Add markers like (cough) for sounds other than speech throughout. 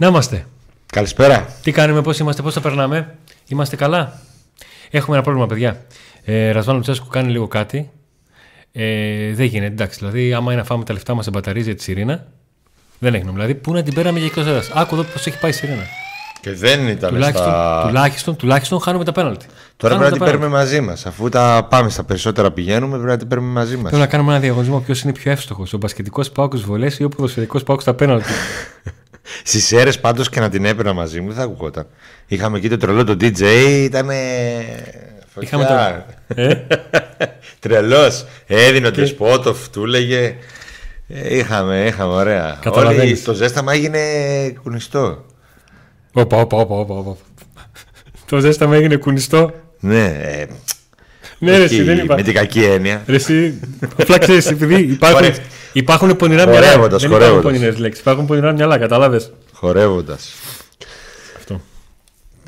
Να είμαστε. Καλησπέρα. Τι κάνουμε, πώς είμαστε, πώς τα περνάμε; Είμαστε καλά; Έχουμε ένα πρόβλημα, παιδιά. Ε, Ρασβάν Λουτσέσκου κάνει λίγο κάτι. Ε, δεν γίνεται, εντάξει. Δηλαδή, άμα είναι να φάμε τα λεφτά μας σε μπαταρίες για τη Σιρήνα, δεν έχει νόημα. Δηλαδή, πού να την πέραμε για εκτός έδρας; Άκου εδώ πώς έχει πάει η Σιρήνα. Και δεν ήταν Τουλάχιστον, στα... τουλάχιστον, τουλάχιστον χάνουμε τα πέναλτι. Τώρα Χάνουμε πρέπει να την τα παίρνουμε μαζί μας. Αφού τα πάμε στα περισσότερα πηγαίνουμε, πρέπει να την παίρνουμε μαζί μας. Πρέπει να κάνουμε ένα διαγωνισμό ποιος είναι πιο εύστοχος. Ο μπασκετικός πάοκ βολές ή ο ποδοσφαιρικός πάοκ στα πέναλτι. (laughs) Στις αίρες πάντως και να την έπαιρνα μαζί μου δεν θα ακουγόταν. Είχαμε εκεί το τρελό το DJ, ήταν. Είχαμε το. Ε; (laughs) Τρελός. Έδινε ο Τεσπότοφ, του έλεγε. Ε, είχαμε, είχαμε, ωραία. Καταλαβαίνεις. Όλοι, το ζέσταμα έγινε κουνιστό. Όπα, όπα, όπα, όπα, όπα. Το ζέσταμα έγινε κουνιστό; Ναι, ε, Ναι, ρε, όχι εσύ, δεν είπα. με την κακή έννοια. Ρε, εσύ, απλά ξέρεις, επειδή υπάρχουν, Χορεύ- υπάρχουν πονηρά μυαλά. Χορεύοντας, Δεν υπάρχουν χορεύοντας. πονηρές λέξεις. Υπάρχουν πονηρά μυαλά, κατάλαβες; Χορεύοντας. Αυτό.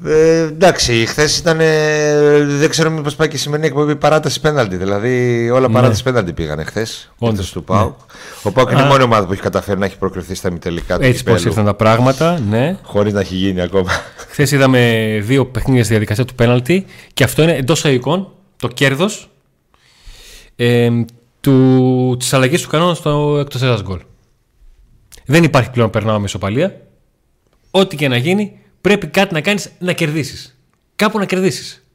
Ε, εντάξει, χθες ήταν. ε, δεν ξέρω μήπως πάει και η σημερινή εκπομπή παράταση πέναλτι. Δηλαδή όλα παράταση πέναλτι πήγανε χθες. Ναι. Όντως, ναι. του Πάου. Ο Πάου είναι η Α. μόνη ομάδα που έχει καταφέρει να έχει προκριθεί στα ημιτελικά του Έτσι πώς ήρθαν τα πράγματα, ναι. Χωρίς να έχει γίνει ακόμα. Χθες είδαμε δύο παιχνίδια στη διαδικασία του πέναλτι και αυτό είναι εντός εικόν το κέρδος ε, του, της αλλαγής του κανόνας στο εκτός έδρας γκολ. Δεν υπάρχει πλέον περνάω με ισοπαλία. Ό,τι και να γίνει πρέπει κάτι να κάνεις να κερδίσεις. Κάπου να κερδίσεις.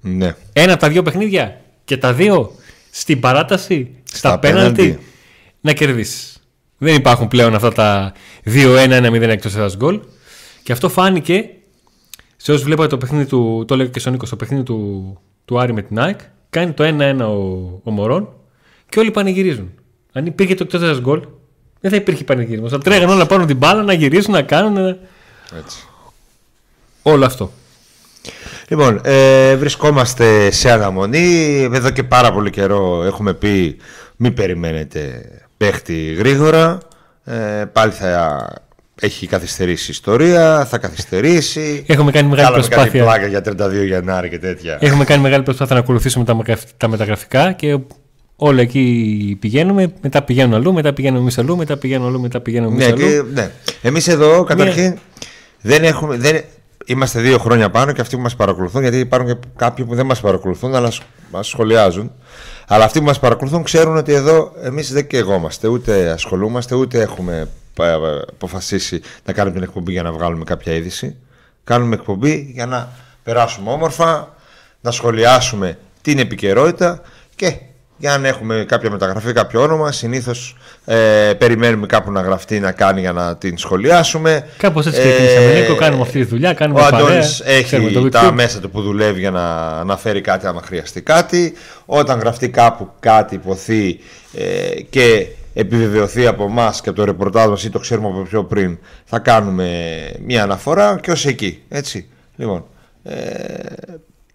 ναι. Ένα από τα δύο παιχνίδια και τα δύο στην παράταση, στα, Στα πέναλτι, πέναλτι. να κερδίσεις. Δεν υπάρχουν πλέον αυτά τα 2-1-1-0 εκτός έδρας γκολ. Και αυτό φάνηκε σε όσους βλέπατε το παιχνίδι του, το έλεγα και στον Νίκο, στο παιχνίδι του, του Άρη με την ΑΕΚ, κάνει το 1-1 ο, ο Μωρόν και όλοι πανηγυρίζουν. Αν υπήρχε το εκτός γκολ, δεν θα υπήρχε πανηγυρισμό. Θα τρέχαν όλα να πάρουν την μπάλα, να γυρίσουν, να κάνουν. να- Έτσι. Όλο αυτό. Λοιπόν, ε, βρισκόμαστε σε αναμονή. Εδώ και πάρα πολύ καιρό έχουμε πει μην περιμένετε παίχτη γρήγορα. Ε, πάλι θα έχει καθυστερήσει η ιστορία, θα καθυστερήσει. Έχουμε κάνει μεγάλη Κάναμε κάτι προσπάθεια. πλάκα για 32 Γενάρη και τέτοια. Έχουμε κάνει μεγάλη προσπάθεια να ακολουθήσουμε τα, μεγραφ- τα μεταγραφικά και όλα εκεί πηγαίνουμε. Μετά πηγαίνουν αλλού, μετά πηγαίνουμε εμείς αλλού, μετά πηγαίνουν αλλού, μετά πηγαίνουμε εμείς Ναι, αλλού. και, ναι. Εμείς εδώ καταρχήν δεν έχουμε, δεν, είμαστε δύο χρόνια πάνω και αυτοί που μας παρακολουθούν γιατί υπάρχουν και κάποιοι που δεν μας παρακολουθούν αλλά σ- μας σχολιάζουν αλλά αυτοί που μας παρακολουθούν ξέρουν ότι εδώ εμείς δεν καιγόμαστε ούτε ασχολούμαστε ούτε έχουμε ε, ε, αποφασίσει να κάνουμε την εκπομπή για να βγάλουμε κάποια είδηση. Κάνουμε εκπομπή για να περάσουμε όμορφα να σχολιάσουμε την επικαιρότητα και για να έχουμε κάποια μεταγραφή, κάποιο όνομα, συνήθως ε, περιμένουμε κάπου να γραφτεί να κάνει για να την σχολιάσουμε. Κάπως έτσι Ε, ξεκινήσαμε. Νίκο, κάνουμε αυτή τη δουλειά. Κάνουμε Ο παρέα, Αντώνης ξέρουμε έχει το τα YouTube. μέσα του που δουλεύει για να αναφέρει κάτι άμα χρειαστεί κάτι. Όταν γραφτεί κάπου κάτι υποθεί ε, και επιβεβαιωθεί από εμάς και από το ρεπορτάζ μας ή το ξέρουμε από πιο πριν, θα κάνουμε μια αναφορά και ως εκεί. Έτσι. Λοιπόν, ε,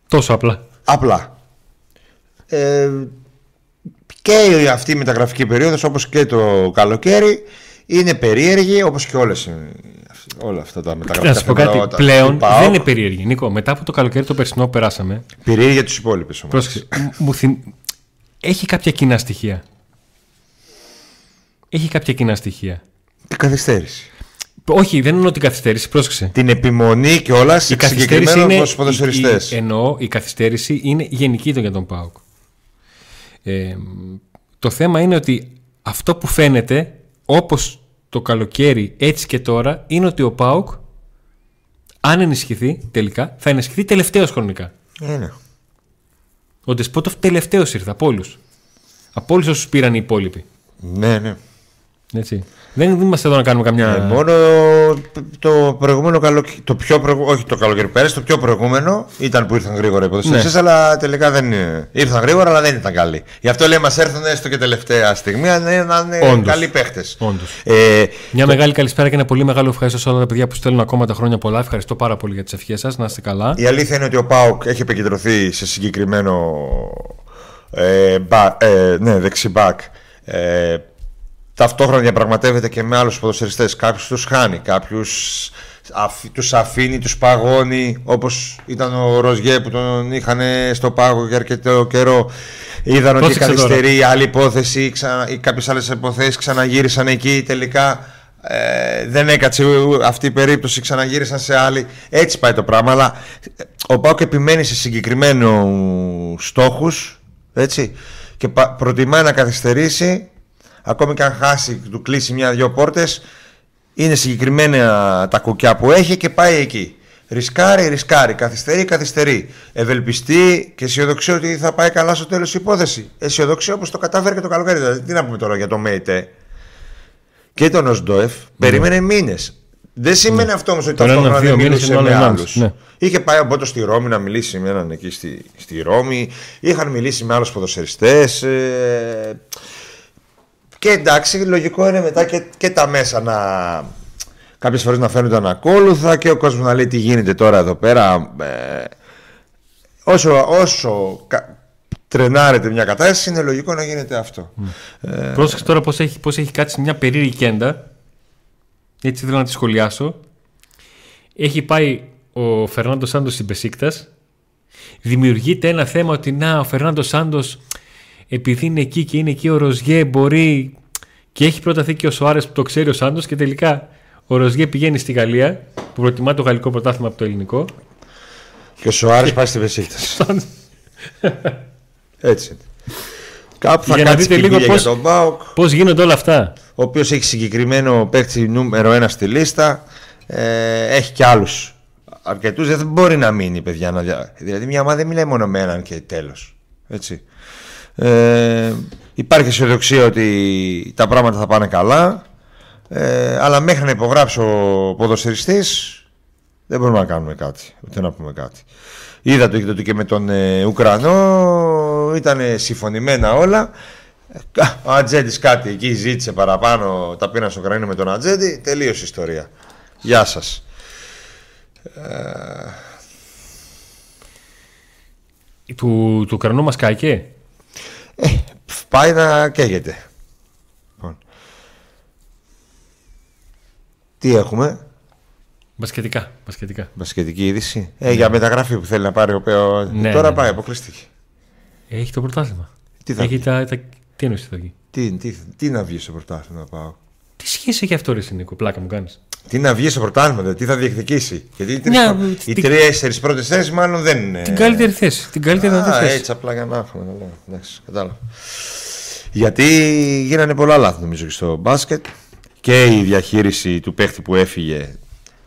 Τόσο απλά. Απλά. Ε, και αυτή η μεταγραφική περίοδος όπως και το καλοκαίρι είναι περίεργη όπως και όλες οι- όλα αυτά τα μεταγραφικά Να σου πω κάτι. θέματα του Πλέον ΠΑΟΚ. δεν είναι περίεργη. Νίκο, μετά από το καλοκαίρι το περσινό που περάσαμε. Περίεργη για τους υπόλοιπους όμως. Πρόσεξε. μου- μου θυμ- Έχει κάποια κοινά στοιχεία. Έχει κάποια κοινά στοιχεία. Την καθυστέρηση. Όχι, δεν εννοώ την καθυστέρηση. Πρόσεξε. Την επιμονή και όλα σε Η καθυστέρηση συγκεκριμένο είναι. προς τους ποδοσφαιριστές. η- η- εννοώ, η καθυστέρηση είναι γενική για τον ΠΑΟΚ. Ε, το θέμα είναι ότι αυτό που φαίνεται, όπως το καλοκαίρι, έτσι και τώρα, είναι ότι ο ΠΑΟΚ, αν ενισχυθεί τελικά, θα ενισχυθεί τελευταίος χρονικά. Ε, ναι. Ο Ντεσπότοφ τελευταίος ήρθε από όλους. Από όλους όσους πήραν οι υπόλοιποι. ναι, ναι. Έτσι. Δεν είμαστε εδώ να κάνουμε καμιά. Ε, μόνο το προηγούμενο καλοκαίρι, το πιο προηγου... όχι το καλοκαίρι πέρυσι, το πιο προηγούμενο ήταν που ήρθαν γρήγορα οι ποδοσφαιριστές, Ναι. αλλά τελικά δεν είναι. Ήρθαν γρήγορα, αλλά δεν ήταν καλοί. Γι' αυτό λέει μας έρθουν έστω και τελευταία στιγμή, αν είναι, να είναι Όντως. καλοί παίχτες. Όντως. Ε, Μια μεγάλη καλησπέρα και ένα πολύ μεγάλο ευχαριστώ σε όλα τα παιδιά που στέλνουν ακόμα τα χρόνια πολλά. Ευχαριστώ πάρα πολύ για τις ευχές σας. Να είστε καλά. η αλήθεια είναι ότι ο Πάουκ έχει επικεντρωθεί σε συγκεκριμένο ε, μπα, ε, ναι, δεξιμπάκ. Ε, ταυτόχρονα διαπραγματεύεται και με άλλους ποδοσφαιριστές. Κάποιους τους χάνει, κάποιους αφ- τους αφήνει, τους παγώνει όπως ήταν ο Ροζιέ που τον είχαν στο πάγο για αρκετό καιρό. Είδαν ότι Πρόσεξε καθυστερεί η άλλη υπόθεση ή, ξανα, ή κάποιες άλλες υποθέσεις ξαναγύρισαν εκεί τελικά ε, δεν έκατσε αυτή η περίπτωση, ξαναγύρισαν σε άλλη. Έτσι πάει το πράγμα. Αλλά ε, ο Πάοκ επιμένει σε συγκεκριμένους στόχους και προτιμάει να καθυστερήσει ακόμη και αν χάσει, του κλείσει μια-δυο πόρτες. Είναι συγκεκριμένα τα κουκιά που έχει και πάει εκεί. Ρισκάρει, ρισκάρει, καθυστερεί, καθυστερεί. Ευελπιστεί και αισιοδοξεί ότι θα πάει καλά στο τέλος η υπόθεση. Αισιοδοξεί όπως το κατάφερε και το καλοκαίρι. Δηλαδή, τι να πούμε τώρα για το ΜΕΙΤΕ και τον Οσντόεφ. Ναι. Περίμενε μήνες. Δεν σημαίνει ναι. αυτό όμως ότι ταυτόχρονα δεν μιλούσε με άλλους. Ναι. Είχε πάει από στη Ρώμη να μιλήσει με έναν εκεί στη, στη Ρώμη. Είχαν μιλήσει με άλλους ποδοσεριστέ. Ε, και εντάξει, λογικό είναι μετά και, και τα μέσα να, κάποιες φορές να φαίνονται ανακόλουθα και ο κόσμος να λέει τι γίνεται τώρα εδώ πέρα. Ε, όσο, όσο τρενάρεται μια κατάσταση είναι λογικό να γίνεται αυτό. Mm. Ε, Πρόσεξε τώρα πώς έχει, πώς έχει κάτσει μια περίεργη κέντα. Έτσι θέλω να τη σχολιάσω. Έχει πάει ο Φερνάντος Σάντος στην Πεσίκτας. Δημιουργείται ένα θέμα ότι να, ο Φερνάντος Σάντος επειδή είναι εκεί και είναι εκεί ο Ροζιέ μπορεί και έχει προταθεί και ο Σοάρε που το ξέρει ο Σάντος και τελικά ο Ροζιέ πηγαίνει στη Γαλλία που προτιμά το γαλλικό πρωτάθλημα από το ελληνικό. Και ο Σοάρε πάει στη Βεσίκτα. (laughs) Έτσι. Κάπου θα για δείτε λίγο πώς, για τον Μπάουκ. Πώς γίνονται όλα αυτά. Ο οποίος έχει συγκεκριμένο παίκτη νούμερο ένα στη λίστα. Ε, έχει και άλλους αρκετούς. Δεν μπορεί να μείνει, παιδιά. Να Δηλαδή, μια ομάδα δεν μιλάει μόνο με έναν και τέλος. Έτσι. Ε, υπάρχει αισιοδοξία ότι τα πράγματα θα πάνε καλά. Ε, αλλά μέχρι να υπογράψει ο ποδοσφαιριστής δεν μπορούμε να κάνουμε κάτι, ούτε να πούμε κάτι. Είδα το και με τον ε, Ουκρανό, ήταν συμφωνημένα όλα. Ο Ατζέντη κάτι εκεί ζήτησε παραπάνω, τα πήραν στο κρανίο με τον Ατζέντη, τελείωσε η ιστορία. Γεια σας. Του, του Ουκρανού μας καήκε. Ε, πάει να καίγεται. Τι έχουμε; Μπασκετικά. Μπασκετικά. Μπασκετική είδηση. Ε, Για μεταγραφή που θέλει να πάρει ο Πέο. Ναι, Τώρα ναι, πάει, ναι. αποκλείστηκε. Έχει το πρωτάθλημα. Τι θα Έχει τα, τα... Τι εννοείς θα βγει. Τι, τι, τι να βγει στο πρωτάθλημα να πάω. Τι σχέση έχει αυτό, Ρε Νίκο, πλάκα μου κάνεις. Τι να βγει στο πρωτάθλημα, δηλαδή, τι θα διεκδικήσει. Γιατί οι, Μια, οι την... τρεις πρώτες θέσεις μάλλον δεν είναι. Την καλύτερη θέση. Την καλύτερη Α, θέση. Έτσι απλά για να έχουμε. Εντάξει, κατάλαβα. Γιατί γίνανε πολλά λάθη νομίζω και στο μπάσκετ και η διαχείριση του παίχτη που έφυγε.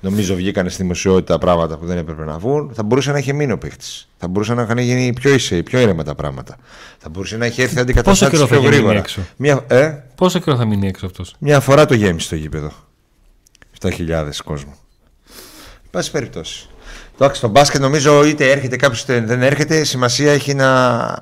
Νομίζω βγήκαν στη δημοσιότητα πράγματα που δεν έπρεπε να βγουν. Θα μπορούσε να έχει μείνει ο παίχτης. Θα μπορούσε να είχαν γίνει πιο, ίσε, πιο ήρεμα τα πράγματα. Θα μπορούσε να έχει έρθει αντικαταστάτης πιο γρήγορα. Έξω; Μια, ε; Πόσο καιρό θα μείνει έξω αυτός; Μια φορά το γέμισε το γήπεδο. 7.000 κόσμο. Πάση περιπτώσει. Εντάξει, στο μπάσκετ νομίζω είτε έρχεται κάποιος είτε δεν έρχεται. Σημασία έχει να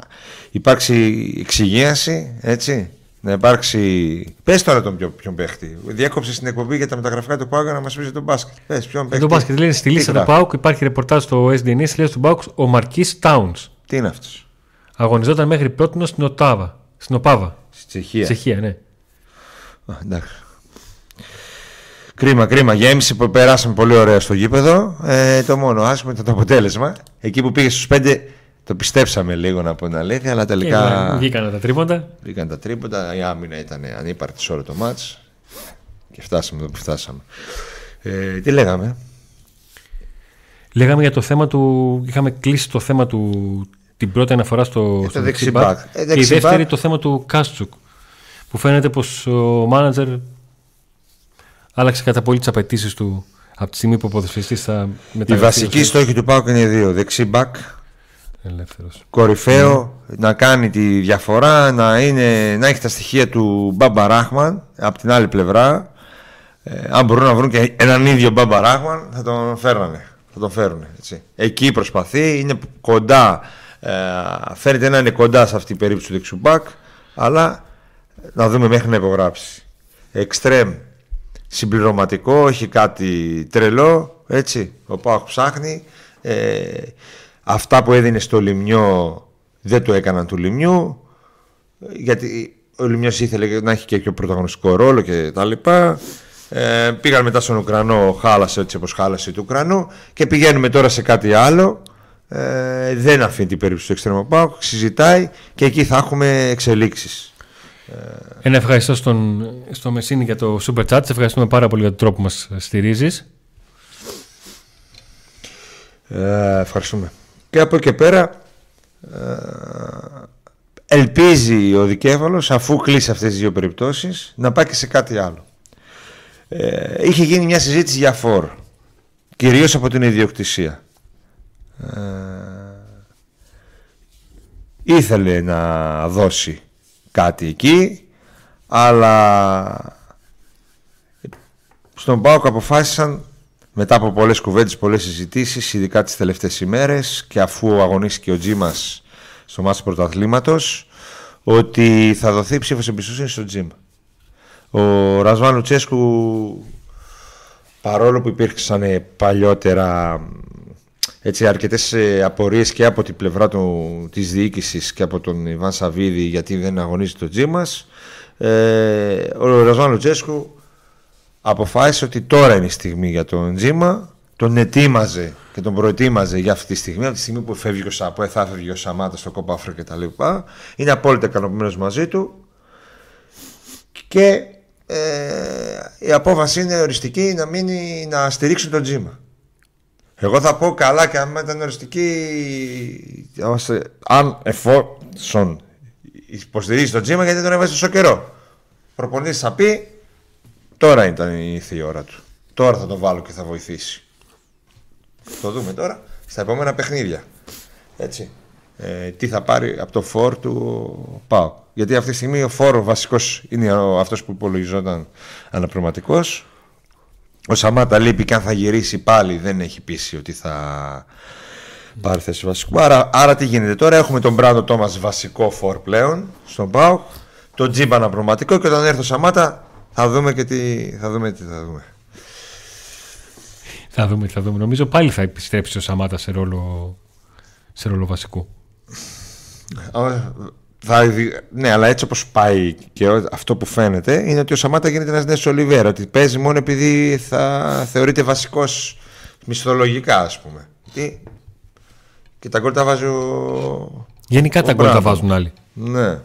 υπάρξει εξυγίαση. Έτσι να υπάρξει. Πες τώρα τον πιο, ποιον παίχτη. Διέκοψε στην εκπομπή για τα μεταγραφικά του Πάουκ να μας πεις τον μπάσκετ. Πες ποιον παίχτη. Το μπάσκετ λέει στη λίστα του Πάουκ υπάρχει ρεπορτάζ στο SDN στη λίστα του Πάουκ ο Μαρκής Τάουνς. Τι είναι αυτός; Αγωνιζόταν μέχρι πρώτη στην Οτάβα. Στην Οπάβα. Στη Τσεχία. Τσεχία, ναι. Α, εντάξει. Κρίμα, κρίμα. Γέμισε που περάσαμε πολύ ωραία στο γήπεδο. Ε, το μόνο άσχημο ήταν το αποτέλεσμα. Εκεί που πήγε στους πέντε το πιστέψαμε λίγο να πω την αλήθεια, αλλά τελικά. Βγήκαν τα τρίποντα. Βγήκαν τα τρίποντα. Η άμυνα ήταν ανύπαρκτη σε όλο το μάτς. Και φτάσαμε εδώ που φτάσαμε. Ε, τι λέγαμε; Λέγαμε για το θέμα του. Είχαμε κλείσει το θέμα του την πρώτη αναφορά στο, στο δεξιμπάκ. Ε, και η δεύτερη το θέμα του Κάστσουκ. Που φαίνεται πως ο μάνατζερ άλλαξε κατά πολύ τις απαιτήσεις του από τη στιγμή που ο ποδοσφαιριστής θα μεταφέρει. Η βασική στόχη του Πάουκ είναι δύο. Δεξιμπάκ Ελεύθερος. κορυφαίο ναι. να κάνει τη διαφορά να, είναι, να έχει τα στοιχεία του Μπάμπα Ράχμαν από την άλλη πλευρά ε, αν μπορούν να βρουν και έναν ίδιο Μπάμπα Ράχμαν θα τον φέρνανε θα τον φέρουν έτσι. εκεί προσπαθεί είναι κοντά ε, φέρεται να είναι κοντά σε αυτή την περίπτωση του δεξιμπάκ αλλά να δούμε μέχρι να υπογράψει εξτρέμ συμπληρωματικό έχει κάτι τρελό έτσι ο Πάχ ψάχνει ε, Αυτά που έδινε στο Λιμιό δεν το έκαναν του Λιμιού γιατί ο Λιμιός ήθελε να έχει και πιο πρωταγωνιστικό ρόλο και τα λοιπά. Ε, πήγαν μετά στον Ουκρανό, χάλασε έτσι όπως χάλασε του Ουκρανού και πηγαίνουμε τώρα σε κάτι άλλο. Ε, δεν αφήνει την περίπτωση του Εξτρέμου Πάουκ, συζητάει και εκεί θα έχουμε εξελίξεις. Ένα ευχαριστώ στον, στο Μεσίνη για το Super Chat. Σε ευχαριστούμε πάρα πολύ για τον τρόπο που μας στηρίζεις. Ε, ευχαριστούμε. Και από εκεί πέρα ε, ελπίζει ο Δικέφαλος αφού κλείσει αυτές τις δύο περιπτώσεις να πάει και σε κάτι άλλο. Ε, είχε γίνει μια συζήτηση για φόρ κυρίως από την ιδιοκτησία. Ε, ήθελε να δώσει κάτι εκεί αλλά στον ΠΑΟΚ αποφάσισαν μετά από πολλές κουβέντες, πολλές συζητήσεις ειδικά τις τελευταίες ημέρες και αφού αγωνίστηκε ο Τζίμας στο μάτι πρωταθλήματος ότι θα δοθεί ψήφος εμπιστοσύνης στο Τζίμα. Ο Ρασβάν Λουτσέσκου παρόλο που υπήρξαν παλιότερα έτσι, αρκετές ε, απορίες και από την πλευρά του, της διοίκησης και από τον Ιβάν Σαββίδη γιατί δεν αγωνίζει το Τζίμας ε, ο Ρασβάν Λουτσέσκου αποφάσισε ότι τώρα είναι η στιγμή για τον Τζίμα. Τον ετοίμαζε και τον προετοίμαζε για αυτή τη στιγμή από τη στιγμή που φεύγει ο Σαπό, θα φεύγει ο Σαμάτα στο κόπα Αφρο και τα λοιπά. Είναι απόλυτα ικανοποιημένος μαζί του. Και ε, η απόφαση είναι οριστική να, μείνει, να στηρίξουν τον Τζίμα εγώ θα πω καλά και αν ήταν οριστική αν εφόσον υποστηρίζει τον Τζίμα γιατί τον έβαζε τόσο καιρό. Προπονητής θα πει τώρα ήταν η θεία ώρα του. Τώρα θα τον βάλω και θα βοηθήσει το δούμε τώρα στα επόμενα παιχνίδια. Έτσι. Ε, τι θα πάρει από το φόρ του Πάου. Γιατί αυτή τη στιγμή ο φόρ βασικός είναι αυτός που υπολογιζόταν αναπληρωματικός. Ο Σαμάτα λείπει και αν θα γυρίσει πάλι δεν έχει πείσει ότι θα πάρει θέση βασικού. Άρα, άρα τι γίνεται τώρα, έχουμε τον Μπράντο Τόμας βασικό φόρ πλέον στον Πάου, τον Τζίμπα αναπληρωματικό και όταν έρθει ο Σαμάτα θα δούμε και τι θα δούμε. Τι θα δούμε. Θα δούμε, θα δούμε. Νομίζω πάλι θα επιστρέψει ο Σαμάτα σε ρόλο, σε ρόλο βασικού. Θα, ναι, αλλά έτσι όπως πάει και αυτό που φαίνεται είναι ότι ο Σαμάτα γίνεται ένας νέος Ολιβέρα. Ότι παίζει μόνο επειδή θα θεωρείται βασικός μισθολογικά, ας πούμε. Τι; Και τα γκολ τα βάζει ο. Γενικά τα γκολ τα βάζουν άλλοι. Ναι.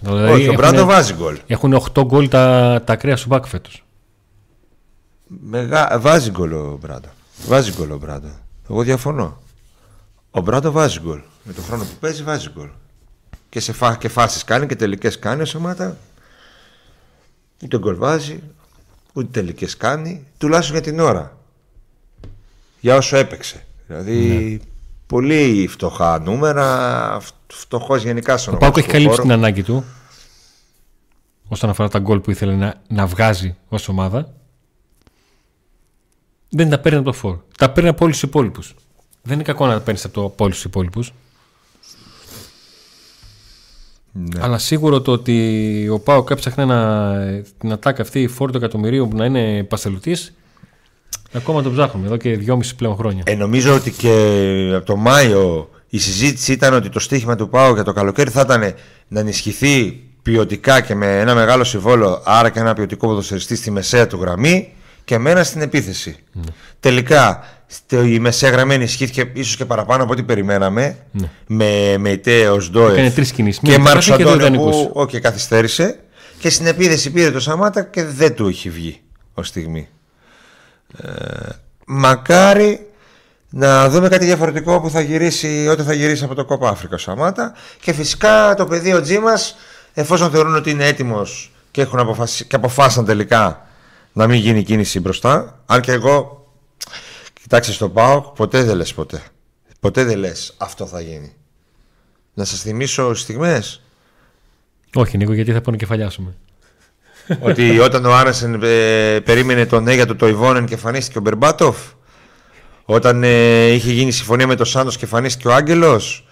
Δηλαδή Όχι, ο Μπράντο βάζει γκολ. Έχουν 8 γκολ τα, τα κρέα σου μπακ φέτος. Μεγά... Βάζει γκολ ο Μπράντο. Βάζει γκολ ο Μπράντο. Εγώ διαφωνώ. Ο Μπράντο βάζει γκολ. Με τον χρόνο που παίζει βάζει γκολ. Και σε φά... και φάσεις κάνει και τελικές κάνει ο Σαμάτα. Ούτε γκολ βάζει, ούτε τελικές κάνει. Τουλάχιστον για την ώρα. Για όσο έπαιξε. Δηλαδή ναι. πολύ φτωχά νούμερα, φτωχός γενικά στον Ο Πάκος έχει καλύψει την ανάγκη του όσον αφορά τα γκολ που ήθελε να, να βγάζει ως ομάδα. Δεν τα παίρνει από το φόρ. Τα παίρνει από όλους τους υπόλοιπους. Δεν είναι κακό να τα παίρνεις από όλους τους υπόλοιπους. Ναι. Αλλά σίγουρο το ότι ο Πάο έψαχνε να, την ατάκα αυτή η φόρτο εκατομμυρίου που να είναι πασελουτή. Ακόμα το ψάχνουμε εδώ και δυόμιση πλέον χρόνια. Ε, νομίζω ότι και από το Μάιο η συζήτηση ήταν ότι το στίχημα του Πάου για το καλοκαίρι θα ήταν να ενισχυθεί ποιοτικά και με ένα μεγάλο συμβόλο, άρα και ένα ποιοτικό ποδοσφαιριστή στη μεσαία του γραμμή και μένα στην επίθεση. Ναι. Τελικά η μεσαία γραμμή ενισχύθηκε ίσως και παραπάνω από ό,τι περιμέναμε. Ναι. Με Μεϊτέ, Ντόεφ και Μάρκο Αντώνιο που okay, καθυστέρησε. Και στην επίθεση πήρε το Σαμάτα και δεν του έχει βγει ως στιγμή. Ε, μακάρι να δούμε κάτι διαφορετικό που θα γυρίσει όταν θα γυρίσει από το κόπα Αφρικα Σαμάτα και φυσικά το παιδί ο Τζίμας εφόσον θεωρούν ότι είναι έτοιμος και, έχουν αποφασί... και αποφάσισαν τελικά να μην γίνει κίνηση μπροστά. Αν και εγώ κοιτάξτε στο πάω ποτέ δεν λες ποτέ. Ποτέ δεν λες αυτό θα γίνει. Να σας θυμίσω στιγμές. Όχι Νίκο γιατί θα πω να κεφαλιάσουμε ότι όταν ο Άρασεν ε, περίμενε τον ναι του το Ιβόνεν και εμφανίστηκε ο Μπερμπάτοφ όταν ε, είχε γίνει συμφωνία με τον Σάντος και εμφανίστηκε ο Άγγελος.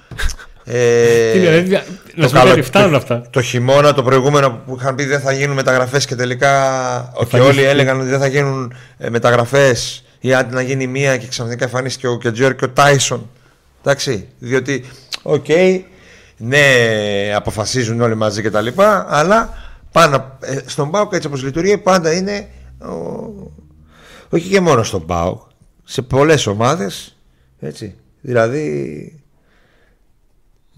Ε, να σου φτάνουν αυτά. Το χειμώνα, το προηγούμενο που είχαν πει δεν θα γίνουν μεταγραφές και τελικά. Και όλοι έλεγαν ότι δεν θα γίνουν ε, μεταγραφές ή άντε να γίνει μία και ξαφνικά εμφανίστηκε ο Κετζιόρα και ο Τάισον. Εντάξει. Διότι, OK, okay, ναι, αποφασίζουν όλοι μαζί και τα λοιπά, αλλά πάνω, ε, στον ΠΑΟΚ έτσι όπως λειτουργεί πάντα είναι. Ο... Όχι και μόνο στον ΠΑΟΚ σε πολλές ομάδες έτσι δηλαδή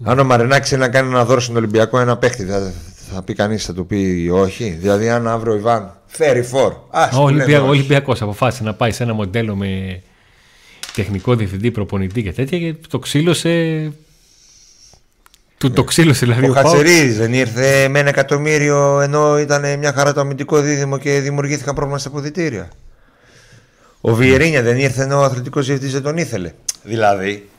αν ο Μαρινάκης θέλει να κάνει ένα δώρο στον Ολυμπιακό ένα παίχτη θα, θα πει κανείς, θα του πει όχι. Δηλαδή, αν αύριο ο Ιβάν φέρει φόρ. Ο Ολυμπια... Ολυμπιακό αποφάσισε να πάει σε ένα μοντέλο με τεχνικό διευθυντή, προπονητή και τέτοια και το ξύλωσε. Του το ξύλωσε δηλαδή. Ο, ο Χατσερίδη δεν ήρθε με ένα εκατομμύριο ενώ ήταν μια χαρά το αμυντικό δίδυμο και δημιουργήθηκαν πρόβλημα στα αποδητήρια. Ο Βιερίνια δεν ήρθε ενώ ο αθλητικός διευθυντής δεν τον ήθελε. Δηλαδή.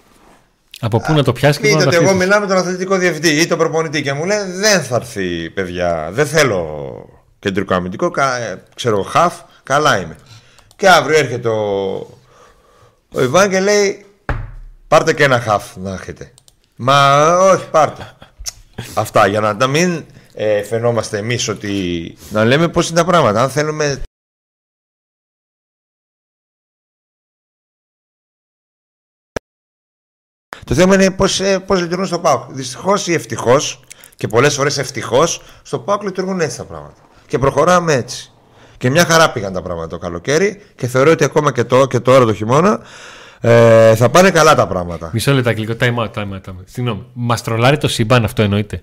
Από πού να το πιάσεις και πού να το Εγώ μιλάω με τον αθλητικό διευθυντή ή τον προπονητή και μου λέει δεν θα έρθει παιδιά. Δεν θέλω κεντρικό αμυντικό. Κα, ξέρω χαφ. Καλά είμαι. Και αύριο έρχεται ο, ο Ιβάν και λέει πάρτε και ένα χαφ να έχετε. Μα όχι πάρτε. Αυτά για να, να μην ε, φαινόμαστε εμείς ότι. Να λέμε πώς είναι τα πράγματα. Αν θέλουμε Το θέμα είναι πώς ε, πώς λειτουργούν στο ΠΑΟΚ. Δυστυχώς ή ευτυχώς, και πολλές φορές ευτυχώς, στο ΠΑΟΚ λειτουργούν έτσι τα πράγματα. Και προχωράμε έτσι. Και μια χαρά πήγαν τα πράγματα το καλοκαίρι και θεωρώ ότι ακόμα και, το, και τώρα το χειμώνα ε, θα πάνε καλά τα πράγματα. Μισό λεπτό, λίγο. Time out, time out. Συγγνώμη. Μας τρολάρει το σύμπαν αυτό εννοείται.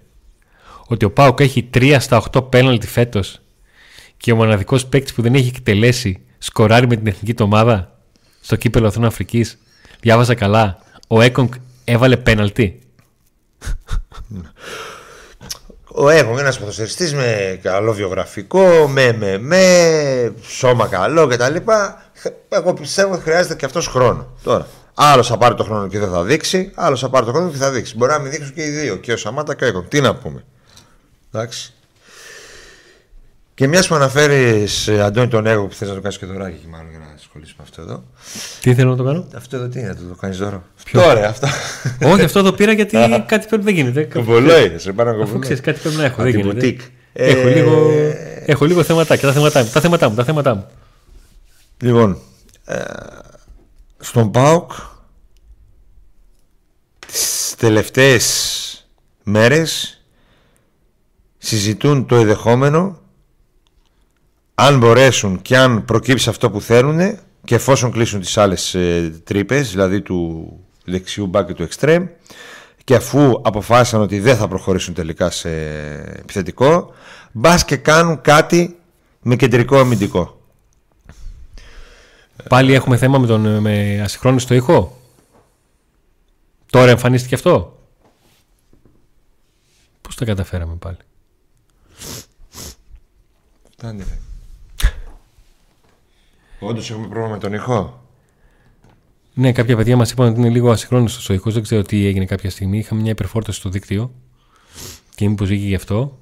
Ότι ο Πάοκ έχει 3 στα 8 πέναλτι φέτος και ο μοναδικός παίκτης που δεν έχει εκτελέσει σκοράρει με την εθνική ομάδα στο κύπελο Αθήνα Αφρικής. Διάβαζα καλά. Ο Έκονγκ έβαλε πέναλτι. Ο Έκονγκ ένας ποδοσφαιριστής με καλό βιογραφικό, με, με, με σώμα καλό κτλ. Εγώ πιστεύω ότι χρειάζεται και αυτός χρόνο. Τώρα, άλλος θα πάρει το χρόνο και δεν θα δείξει, άλλος θα πάρει το χρόνο και θα δείξει. Μπορεί να μην δείξουν και οι δύο, και ο Σαμάτα και ο Έκονγκ. Τι να πούμε. Εντάξει. Και μιας που αναφέρεις, ε, Αντώνη, τον έργο που θες να το κάνεις και δωράκι, μάλλον για να ασχολήσει με αυτό εδώ. Τι θέλω να το κάνω; Αυτό εδώ τι είναι, να το, το κάνεις δώρο. Ποιο; Τώρα, αυτό. Όχι, αυτό το πήρα γιατί (laughs) κάτι πρέπει να γίνεται. Κομπολόι, σε πάνω Αφού ξέρεις, κάτι πρέπει να έχω. Δεν γίνεται. Έχω, λίγο, ε, έχω λίγο θεματάκια. Τα θέματά μου. Τα θέματά μου. Τα θέματά μου. Λοιπόν, ε, στον ΠΑΟΚ τις τελευταίες μέρες συζητούν το ενδεχόμενο αν μπορέσουν και αν προκύψει αυτό που θέλουν και εφόσον κλείσουν τις άλλες ε, τρύπες, δηλαδή του δεξιού μπακ και του εξτρέμ και αφού αποφάσισαν ότι δεν θα προχωρήσουν τελικά σε επιθετικό μπας και κάνουν κάτι με κεντρικό αμυντικό. Πάλι έχουμε θέμα με, τον, με ασυγχρόνιστο ήχο; Τώρα εμφανίστηκε αυτό; Πώς τα καταφέραμε πάλι; Φτάνει. Όντως έχουμε πρόβλημα με τον ήχο; Ναι, κάποια παιδιά μας είπαν ότι είναι λίγο ασυγχρόνιστο ο ήχος. Δεν ξέρω τι έγινε κάποια στιγμή. Είχαμε μια υπερφόρτωση στο δίκτυο και μήπως βγήκε γι' αυτό.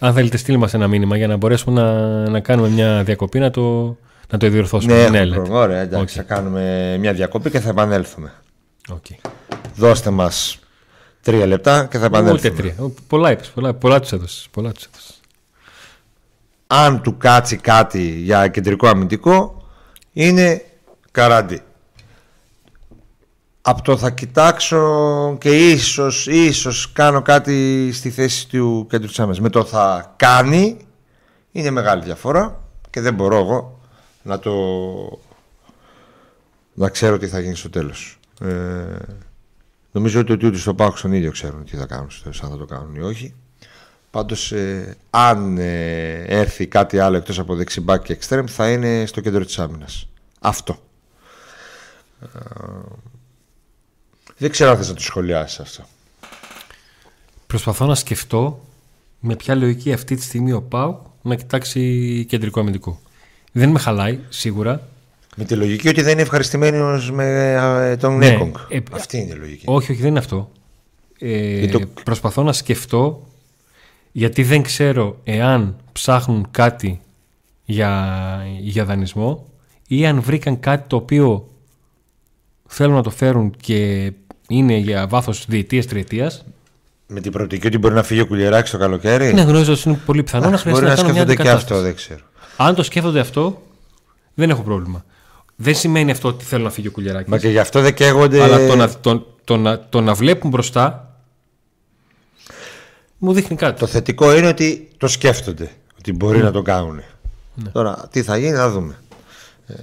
Αν θέλετε, στείλτε μας ένα μήνυμα για να μπορέσουμε να, να κάνουμε μια διακοπή να το, να το διορθώσουμε. Ναι, ναι Ωραία, εντάξει, okay. θα κάνουμε μια διακοπή και θα επανέλθουμε. Okay. Δώστε μας τρία λεπτά και θα επανέλθουμε. Ούτε τρία. Πολλά είπες, πολλά, πολλά τους έδωσες. Πολλά τους έδωσες αν του κάτσει κάτι για κεντρικό αμυντικό είναι καράντι. Από το θα κοιτάξω και ίσως, ίσως κάνω κάτι στη θέση του κέντρου της άμεσης. Με το θα κάνει είναι μεγάλη διαφορά και δεν μπορώ εγώ να το να ξέρω τι θα γίνει στο τέλος. Ε, νομίζω ότι ούτε στο Πάκο στον ίδιο ξέρουν τι θα κάνουν στο τέλος, αν θα το κάνουν ή όχι. Πάντως ε, αν ε, έρθει κάτι άλλο εκτός από δεξιμπάκ και εξτρέμ θα είναι στο κέντρο της άμυνας. Αυτό. Ε, δεν ξέρω αν θες να το σχολιάσεις αυτό. Προσπαθώ να σκεφτώ με ποια λογική αυτή τη στιγμή ο Πάου να κοιτάξει κεντρικό αμυντικό. Δεν με χαλάει σίγουρα. Με τη λογική ότι δεν είναι ευχαριστημένος με τον ναι, Νέκογκ. αυτή είναι η λογική. Όχι, όχι, δεν είναι αυτό. Ε, Προσπαθώ να σκεφτώ γιατί δεν ξέρω εάν ψάχνουν κάτι για, για δανεισμό ή αν βρήκαν κάτι το οποίο θέλουν να το φέρουν και είναι για βάθος διετίας, τριετίας. Με την προοπτική ότι μπορεί να φύγει ο Κουλιεράκης το καλοκαίρι. Ναι, γνωρίζω ότι είναι πολύ πιθανό να χρειαστεί να, να σκέφτονται και αυτό, δεν ξέρω. Αν το σκέφτονται αυτό, δεν έχω πρόβλημα. Δεν σημαίνει αυτό ότι θέλουν να φύγει ο Κουλιεράκης. Μα και γι' αυτό δεν καίγονται. Αλλά το να, το, το, να, το να βλέπουν μπροστά μου δείχνει κάτι. Το θετικό είναι ότι το σκέφτονται. Ότι μπορεί ναι. να το κάνουν. Ναι. Τώρα, τι θα γίνει, να δούμε. Ε,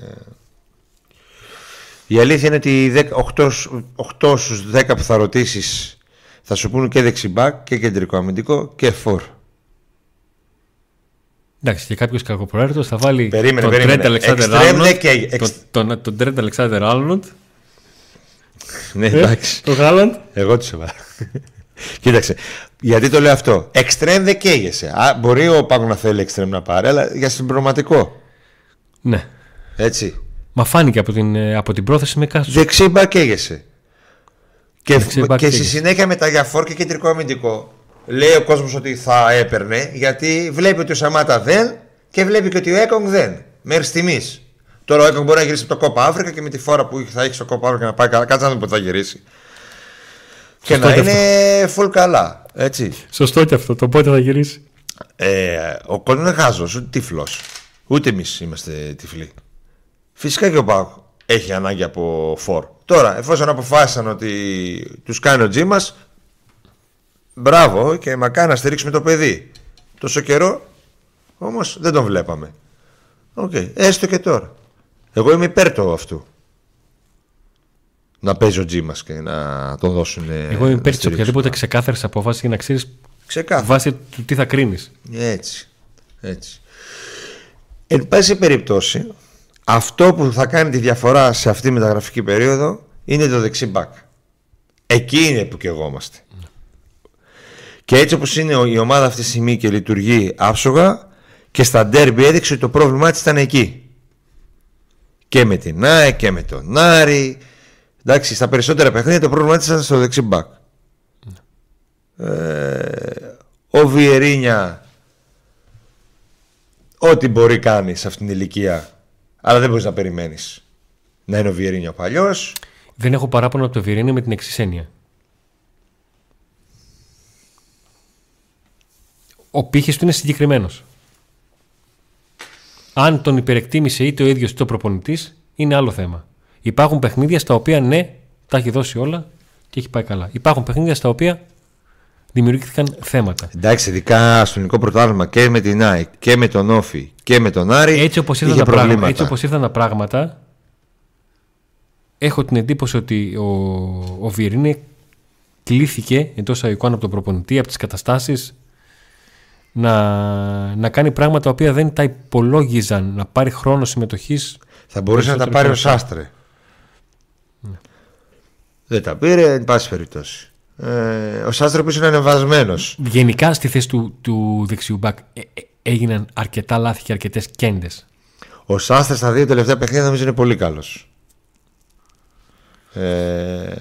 η αλήθεια είναι ότι 8, 8 στους 10 που θα ρωτήσεις θα σου πούνε και δεξιμπάκ και κεντρικό αμυντικό και φορ. Εντάξει, και κάποιος κακοπροαίρετο θα βάλει Περίμενε, τον περίμενε. Τρέντ Αλεξάνδερ Extreme Άρνοντ. και- εξ- Τον, τον, τον Τρέντ Αλεξάνδερ Άρνοντ. Ναι, εντάξει. Τον Χάλαντ. Εγώ του έβαλα. (laughs) Κοίταξε. Γιατί το λέω αυτό. Εξτρέμ δεν καίγεσαι. Α, μπορεί ο Πάκο να θέλει εξτρέμ να πάρει, αλλά για συμπληρωματικό. Ναι. Έτσι. Μα φάνηκε από την, ε, από την πρόθεση με κάθε. Δεξί μπακ καίγεσαι. Και, Δεξί μπακ και στη καίγεσαι. συνέχεια με τα για φόρ και κεντρικό αμυντικό. Λέει ο κόσμος ότι θα έπαιρνε γιατί βλέπει ότι ο Σαμάτα δεν και βλέπει και ότι ο Έκογκ δεν. Μέχρι στιγμής. Τώρα ο Έκογκ μπορεί να γυρίσει από το κόπα Αφρικα και με τη φόρα που θα έχει στο κόπα Αφρικα να πάει καλά. Κάτσε να δούμε πότε θα γυρίσει. Και Σωστό να και είναι full καλά. Έτσι. Σωστό και αυτό. Το πότε θα γυρίσει; Ε, ο κόσμος είναι χαζός, ούτε τυφλός. Ούτε εμείς είμαστε τυφλοί. Φυσικά και ο ΠΑΟΚ έχει ανάγκη από φορ. Τώρα, εφόσον αποφάσισαν ότι τους κάνει ο Τζίμας, μπράβο και μακάρι να στηρίξουμε το παιδί. Τόσο καιρό όμως δεν τον βλέπαμε. Οκ, έστω και τώρα. Εγώ είμαι υπέρ του αυτού. Να παίζει ο Τζίμας και να τον δώσουν. Εγώ είμαι υπέρ της οποιαδήποτε ξεκάθαρης απόφαση για να ξέρεις Ξεκάθαρα. βάσει του τι θα κρίνεις. Έτσι. Έτσι. Εν πάση περιπτώσει, αυτό που θα κάνει τη διαφορά σε αυτή τη μεταγραφική περίοδο είναι το δεξί μπακ. Εκεί είναι που κεγόμαστε. Και έτσι όπως είναι η ομάδα αυτή τη στιγμή και λειτουργεί άψογα και στα ντέρμπι έδειξε ότι το πρόβλημά της ήταν εκεί. Και με την ΑΕ και με τον Άρη. Εντάξει, στα περισσότερα παιχνίδια το πρόβλημά της ήταν στο δεξί μπακ. Ε, ο Βιερίνια ό,τι μπορεί κάνει σε αυτήν την ηλικία αλλά δεν μπορείς να περιμένεις να είναι ο Βιερίνια ο παλιός Δεν έχω παράπονο από το Βιερίνη με την εξής έννοια. Ο πύχης του είναι συγκεκριμένος. Αν τον υπερεκτίμησε είτε ο ίδιος είτε ο προπονητής, είναι άλλο θέμα. Υπάρχουν παιχνίδια στα οποία ναι, τα έχει δώσει όλα και έχει πάει καλά. Υπάρχουν παιχνίδια στα οποία δημιουργήθηκαν θέματα. εντάξει ειδικά στο ελληνικό πρωτάθλημα και με την ΑΕΚ και με τον Όφη και με τον Άρη Έτσι όπως, ήρθαν είχε τα πράγματα, προβλήματα έτσι όπως ήρθαν τα πράγματα, έχω την εντύπωση ότι ο, ο Βιερίνη κλήθηκε εντός εικόνα από τον προπονητή, από τις καταστάσεις, να, να κάνει πράγματα τα οποία δεν τα υπολόγιζαν, να πάρει χρόνο συμμετοχής. θα μπορούσε να τα περισσότερο πάρει ο και αυτά. Σάστρε δεν τα πήρε εν πάση περιπτώσει ε, ο Σάστρε που είναι ανεβασμένος Γενικά στη θέση του, του δεξιού μπακ ε, ε, έγιναν αρκετά λάθη και αρκετές σέντρες. Ο Σάστρε στα δύο τελευταία παιχνίδια νομίζω είναι πολύ καλός ε,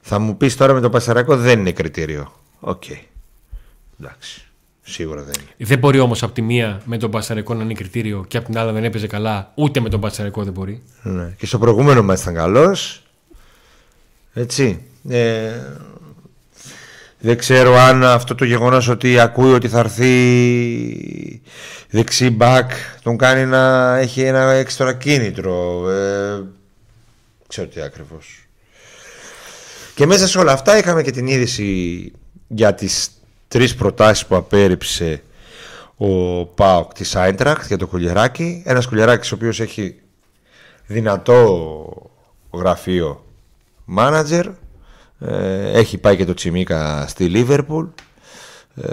θα μου πεις τώρα με το Πανσερραϊκό δεν είναι κριτήριο οκ εντάξει σίγουρα δεν είναι Δεν μπορεί όμως από τη μία με τον Πανσερραϊκό να είναι κριτήριο και από την άλλη δεν έπαιζε καλά, ούτε με τον Πανσερραϊκό δεν μπορεί. Ναι. Και στο προηγούμενο μας ήταν καλός. Έτσι. Ε, δεν ξέρω αν αυτό το γεγονός ότι ακούει ότι θα έρθει δεξί μπακ τον κάνει να έχει ένα έξτρα κίνητρο. Ε, ξέρω τι ακριβώς. Και μέσα σε όλα αυτά είχαμε και την είδηση για τις τρεις προτάσεις που απέρριψε ο ΠΑΟΚ της Άιντραχτ για το κουλιεράκι. Ένας κουλιεράκης ο οποίος έχει δυνατό γραφείο μάνατζερ. Ε, έχει πάει και το Τσιμίκα στη Λίβερπουλ. Ε,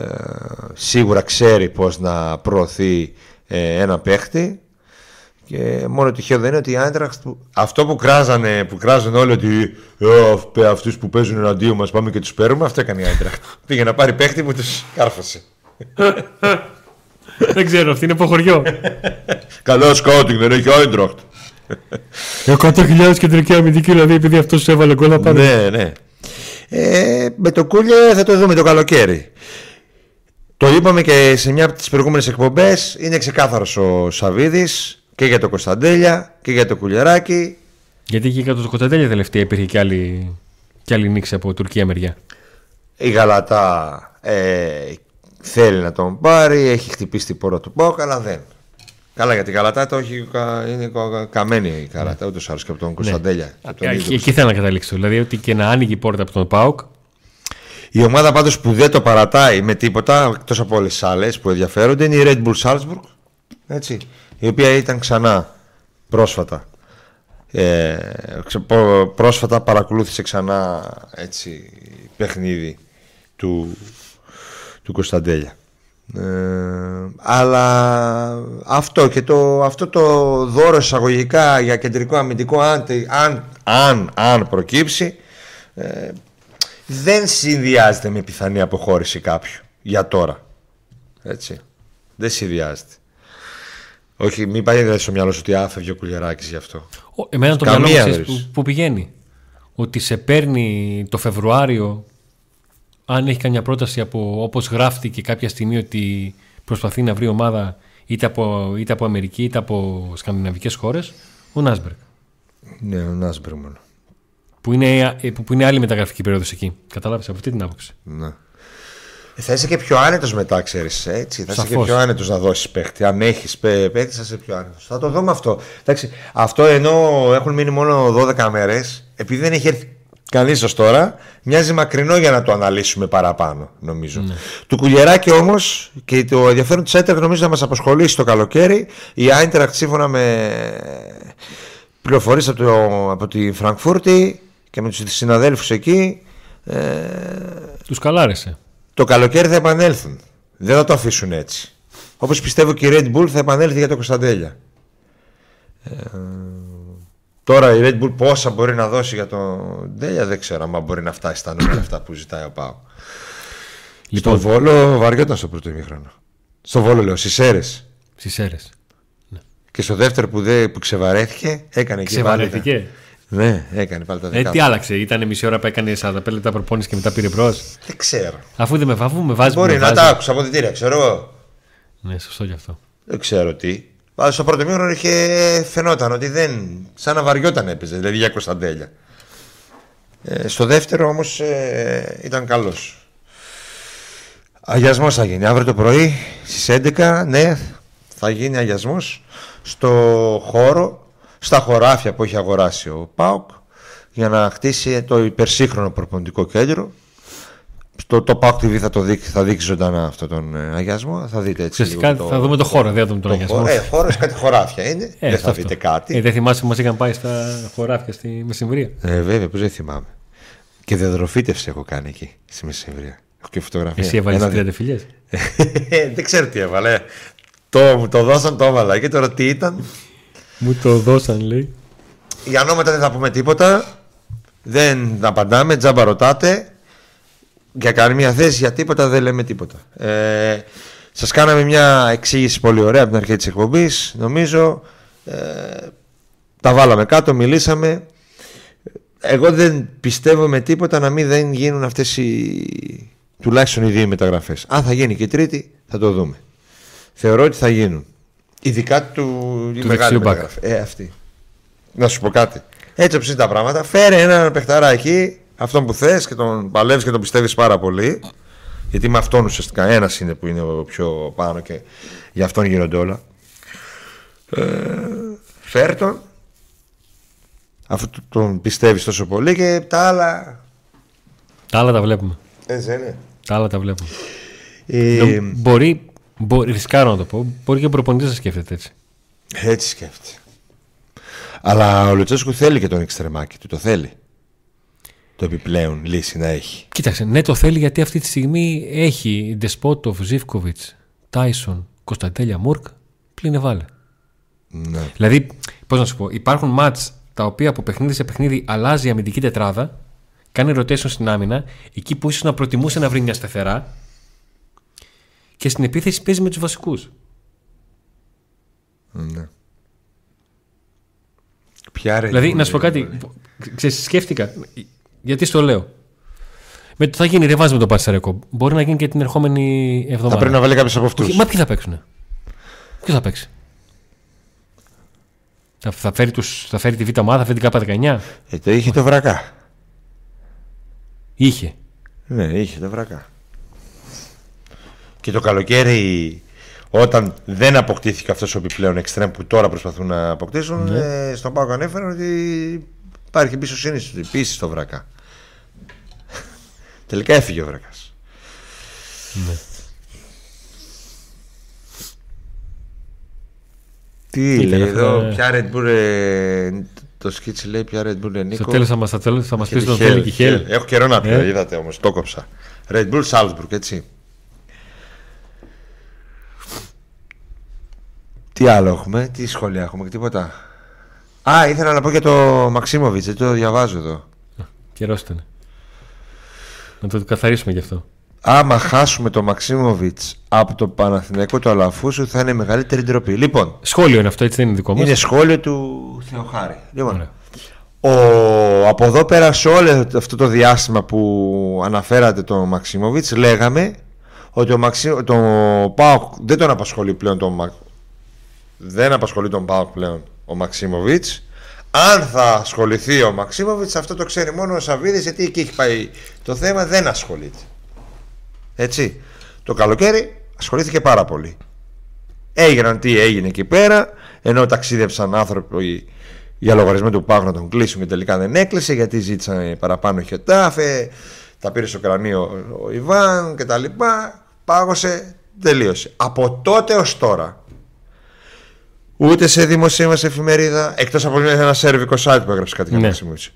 σίγουρα ξέρει πώς να προωθεί ε, ένα παίχτη. Και μόνο τυχαίο δεν είναι ότι η Άιντραχτ αυτό που κράζανε, που κράζανε όλοι ότι ε, αυτούς που παίζουν εναντίον μας πάμε και τους παίρνουμε, αυτό έκανε η Άιντραχτ. (laughs) Πήγε να πάρει παίχτη που τους κάρφωσε. (laughs) δεν ξέρω, αυτή είναι από χωριό. (laughs) Καλό σκάουτινγκ δεν έχει Άιντραχτ. 100.000 κεντρική αμυντική, δηλαδή επειδή αυτός σου έβαλε γκολ να πάνε. Ναι, ναι. Ε, με το Κούλια θα το δούμε το καλοκαίρι. Το είπαμε και σε μια από τις προηγούμενες εκπομπές Είναι ξεκάθαρος ο Σαβίδης Και για το Κωνσταντέλια και για το Κουλιαράκι Γιατί και για το Κωνσταντέλια τελευταία υπήρχε και άλλη, και άλλη νήξη από Τουρκία μεριά. Η Γαλατά ε, θέλει να τον πάρει Έχει χτυπήσει την πόρτα του Πάουκ Αλλά δεν Καλά για την Γαλατά το έχει, κα- είναι κα- καμένη η Γαλατά Ούτως άλλως και από τον Κωνσταντέλια και από τον ίδιο Εκεί, εκεί θέλω να καταλήξω. Δηλαδή ότι και να άνοιγε η πόρτα από τον Πάοκ. Η ομάδα πάντως που δεν το παρατάει με τίποτα εκτός από όλες τις άλλες που ενδιαφέρονται είναι η Red Bull Salzburg έτσι, η οποία ήταν ξανά πρόσφατα ε, ξε- προ- πρόσφατα παρακολούθησε ξανά έτσι, παιχνίδι του, του Κωνσταντέλια Ε, αλλά αυτό και το, αυτό το δώρο εισαγωγικά για κεντρικό αμυντικό αν, αν, αν, αν προκύψει ε, δεν συνδυάζεται με πιθανή αποχώρηση κάποιου για τώρα. Έτσι. Δεν συνδυάζεται. Όχι, μην πάει δηλαδή στο μυαλό σου ότι άφευγε ο Κουλιαράκης γι' αυτό. Ο, εμένα το μυαλό μου που, που πηγαίνει. Ότι σε παίρνει το Φεβρουάριο αν έχει καμιά πρόταση από όπως γράφτηκε κάποια στιγμή ότι προσπαθεί να βρει ομάδα είτε από, είτε από Αμερική είτε από σκανδιναβικές χώρες, ο Νάσμπεργκ. Ναι, ο Νάσμπεργκ μόνο. Που είναι, που είναι άλλη μεταγραφική περίοδος εκεί. Κατάλαβες από αυτή την άποψη. Ναι. Θα είσαι και πιο άνετος μετά, ξέρεις. Έτσι. Θα είσαι και πιο άνετος να δώσεις παίχτη. Αν έχεις παίχτη, θα είσαι πιο άνετος. Θα το δούμε αυτό. Εντάξει, αυτό ενώ έχουν μείνει μόνο 12 μέρες, επειδή δεν έχει έρθει κανείς ω τώρα, μοιάζει μακρινό για να το αναλύσουμε παραπάνω, νομίζω. Ναι. Του κουλιεράκι όμως και το ενδιαφέρον της Έντερ νομίζω να μας απασχολήσει το καλοκαίρι. Η Άιντερακτ σύμφωνα με πληροφορίες από, από τη Φραγκφούρτη και με τους συναδέλφους εκεί. Ε, τους καλάρεσε. Το καλοκαίρι θα επανέλθουν. Δεν θα το αφήσουν έτσι. Όπως πιστεύω και η Red Bull θα επανέλθει για το Κωνσταντέλια. Ε, Τώρα η Red Bull πόσα μπορεί να δώσει για τον Ντέλια δεν ξέρω αν μπορεί να φτάσει στα νούμερα αυτά που ζητάει ο Πάο. Λοιπόν, στο Βόλο βαριόταν στο πρώτο ημίχρονο. Στο Βόλο λέω, στις αίρε. Στις αίρε. Ναι. Και στο δεύτερο που, δε, που ξεβαρέθηκε, έκανε και Ξεβαρέθηκε. Ναι, έκανε πάλι τα δικά. Ε, τι άλλαξε, ήταν μισή ώρα που έκανε 45 λεπτά προπόνηση και μετά πήρε μπρος. Δεν ξέρω. Αφού δεν με, αφού με βάζει. Μπορεί να τα άκουσα από την τύρα, ξέρω εγώ. Ναι, σωστό γι' αυτό. Δεν ξέρω τι. Αλλά στο πρώτο μήχρονο είχε φαινόταν ότι δεν. σαν να βαριόταν έπαιζε, δηλαδή για Κωνσταντέλια. Ε, στο δεύτερο όμως ε, ήταν καλός. Αγιασμός θα γίνει αύριο το πρωί στις 11. Ναι, θα γίνει αγιασμός στο χώρο, στα χωράφια που έχει αγοράσει ο Πάουκ για να χτίσει το υπερσύγχρονο προπονητικό κέντρο στο το Pack TV θα, το δείξει, θα δείξει ζωντανά αυτόν τον ε, αγιασμό. Θα δείτε έτσι. Φυσικά θα δούμε το χώρο, δεν θα δούμε τον αγιασμό. Χώρο, ε, χώρος κάτι χωράφια είναι. Ε, δεν θα αυτό. δείτε κάτι. Ε, δεν θυμάσαι που μας είχαν πάει στα χωράφια στη Μεσημβρία; Ε, βέβαια, πώ δεν θυμάμαι. Και δεδροφίτευση έχω κάνει εκεί στη Μεσημβρία. Έχω και φωτογραφία. Εσύ έβαλες Ένα... φιλιέ. δεν ξέρω τι έβαλε. Το, μου το δώσαν, το έβαλα. Και τώρα τι ήταν; Μου το δώσαν, λέει. Για ονόματα δεν θα πούμε τίποτα. Δεν απαντάμε, τζάμπα ρωτάτε για κάνει μια θέση για τίποτα δεν λέμε τίποτα. Ε, σας κάναμε μια εξήγηση πολύ ωραία από την αρχή της εκπομπής. Νομίζω ε, τα βάλαμε κάτω, μιλήσαμε. Εγώ δεν πιστεύω με τίποτα να μην δεν γίνουν αυτές οι τουλάχιστον οι δύο μεταγραφές. Αν θα γίνει και η τρίτη θα το δούμε. Θεωρώ ότι θα γίνουν. Ειδικά του, του μεγάλη μεταγραφή. Ε, αυτή. Να σου πω κάτι. Έτσι όπως είναι τα πράγματα, φέρε έναν παιχταράκι αυτόν που θες και τον παλεύεις και τον πιστεύεις πάρα πολύ γιατί με αυτόν ουσιαστικά ένας είναι που είναι ο πιο πάνω και για αυτόν γίνονται όλα. Ε, φέρ τον αφού τον πιστεύεις τόσο πολύ και τα άλλα. Τα άλλα τα βλέπουμε. Έτσι είναι; Τα άλλα τα βλέπουμε. Ε, μπορεί, μπορεί ρισκάρω να το πω μπορεί και ο προπονητής να σκέφτεται έτσι. Έτσι σκέφτεται. Αλλά ο Λουτσέσκου θέλει και τον εξτρεμάκι του το θέλει το επιπλέον λύση να έχει. Κοίταξε, ναι το θέλει γιατί αυτή τη στιγμή έχει Ντεσπότοφ, Ζήφκοβιτ, Τάισον, Κωνσταντέλια Μουρκ, πλην βάλε. Ναι. Δηλαδή, πώς να σου πω, υπάρχουν μάτς τα οποία από παιχνίδι σε παιχνίδι αλλάζει η αμυντική τετράδα, κάνει rotation στην άμυνα, εκεί που ίσως να προτιμούσε να βρει μια σταθερά και στην επίθεση παίζει με τους βασικούς. Ναι. Ποια δηλαδή, να σου πω κάτι. Ξέρεις, σκέφτηκα. Γιατί στο λέω. Με το θα γίνει ρεβάζ με τον Πατσαρέκο. Μπορεί να γίνει και την ερχόμενη εβδομάδα. Θα πρέπει να βάλει κάποιος από αυτούς. Μα ποιοι θα παίξουν. Ποιος θα παίξει; Θα, θα, φέρει τους, θα φέρει τη Β' ομάδα, θα φέρει την K19. Ε, το είχε το βρακά. Είχε. Ναι, είχε το βρακά. Και το καλοκαίρι, όταν δεν αποκτήθηκε αυτός ο επιπλέον εξτρέμ που τώρα προσπαθούν να αποκτήσουν, ναι. ε, στον Πάο ανέφεραν ότι Υπάρχει εμπιστοσύνη επίση στο Βρακά. Τελικά έφυγε ο Βρακά. Ναι. Τι λέει εδώ, ποια Red Bull ε, το σκίτσι λέει ποια Red Bull είναι Νίκο; Στο τέλος θα μας, θα μας πει τον θέλει και χέλ. Έχω καιρό να πει, ε; είδατε όμως, το κόψα. Red Bull Salzburg, έτσι. Τι άλλο έχουμε, τι σχόλια έχουμε και τίποτα. Α, ήθελα να πω για το Μαξίμοβιτς, δεν το διαβάζω εδώ. Καιρός ήταν. Να το καθαρίσουμε γι' αυτό. Άμα χάσουμε το Μαξίμοβιτς από το Παναθηναϊκό του Αλαφούσου θα είναι η μεγαλύτερη ντροπή. Λοιπόν, Σχόλιο είναι αυτό, έτσι δεν είναι δικό μας. είναι σχόλιο του Θεοχάρη. Λοιπόν, ο, από εδώ πέρα σε όλο αυτό το διάστημα που αναφέρατε το Μαξίμοβιτς, λέγαμε ότι ο, Μαξί, το ΠΑΟΚ δεν τον απασχολεί πλέον τον Μα- δεν απασχολεί τον ΠΑΟΚ πλέον ο Μαξίμοβιτς. Αν θα ασχοληθεί ο Μαξίμοβιτς, αυτό το ξέρει μόνο ο Σαββίδης, γιατί εκεί έχει πάει το θέμα, δεν ασχολείται. Έτσι. Το καλοκαίρι ασχολήθηκε πάρα πολύ. Έγιναν τι έγινε εκεί πέρα, ενώ ταξίδεψαν άνθρωποι για λογαριασμό του Πάγου να τον κλείσουν και τελικά δεν έκλεισε γιατί ζήτησαν παραπάνω χετάφε, τα πήρε στο κρανίο ο Ιβάν και τα λοιπά. Πάγωσε, τελείωσε. Από τότε ως τώρα, ούτε σε δημοσίευμα εφημερίδα, εκτός από ένα σερβικό site που έγραψε κάτι για Ναι. Μαξιμούτσι.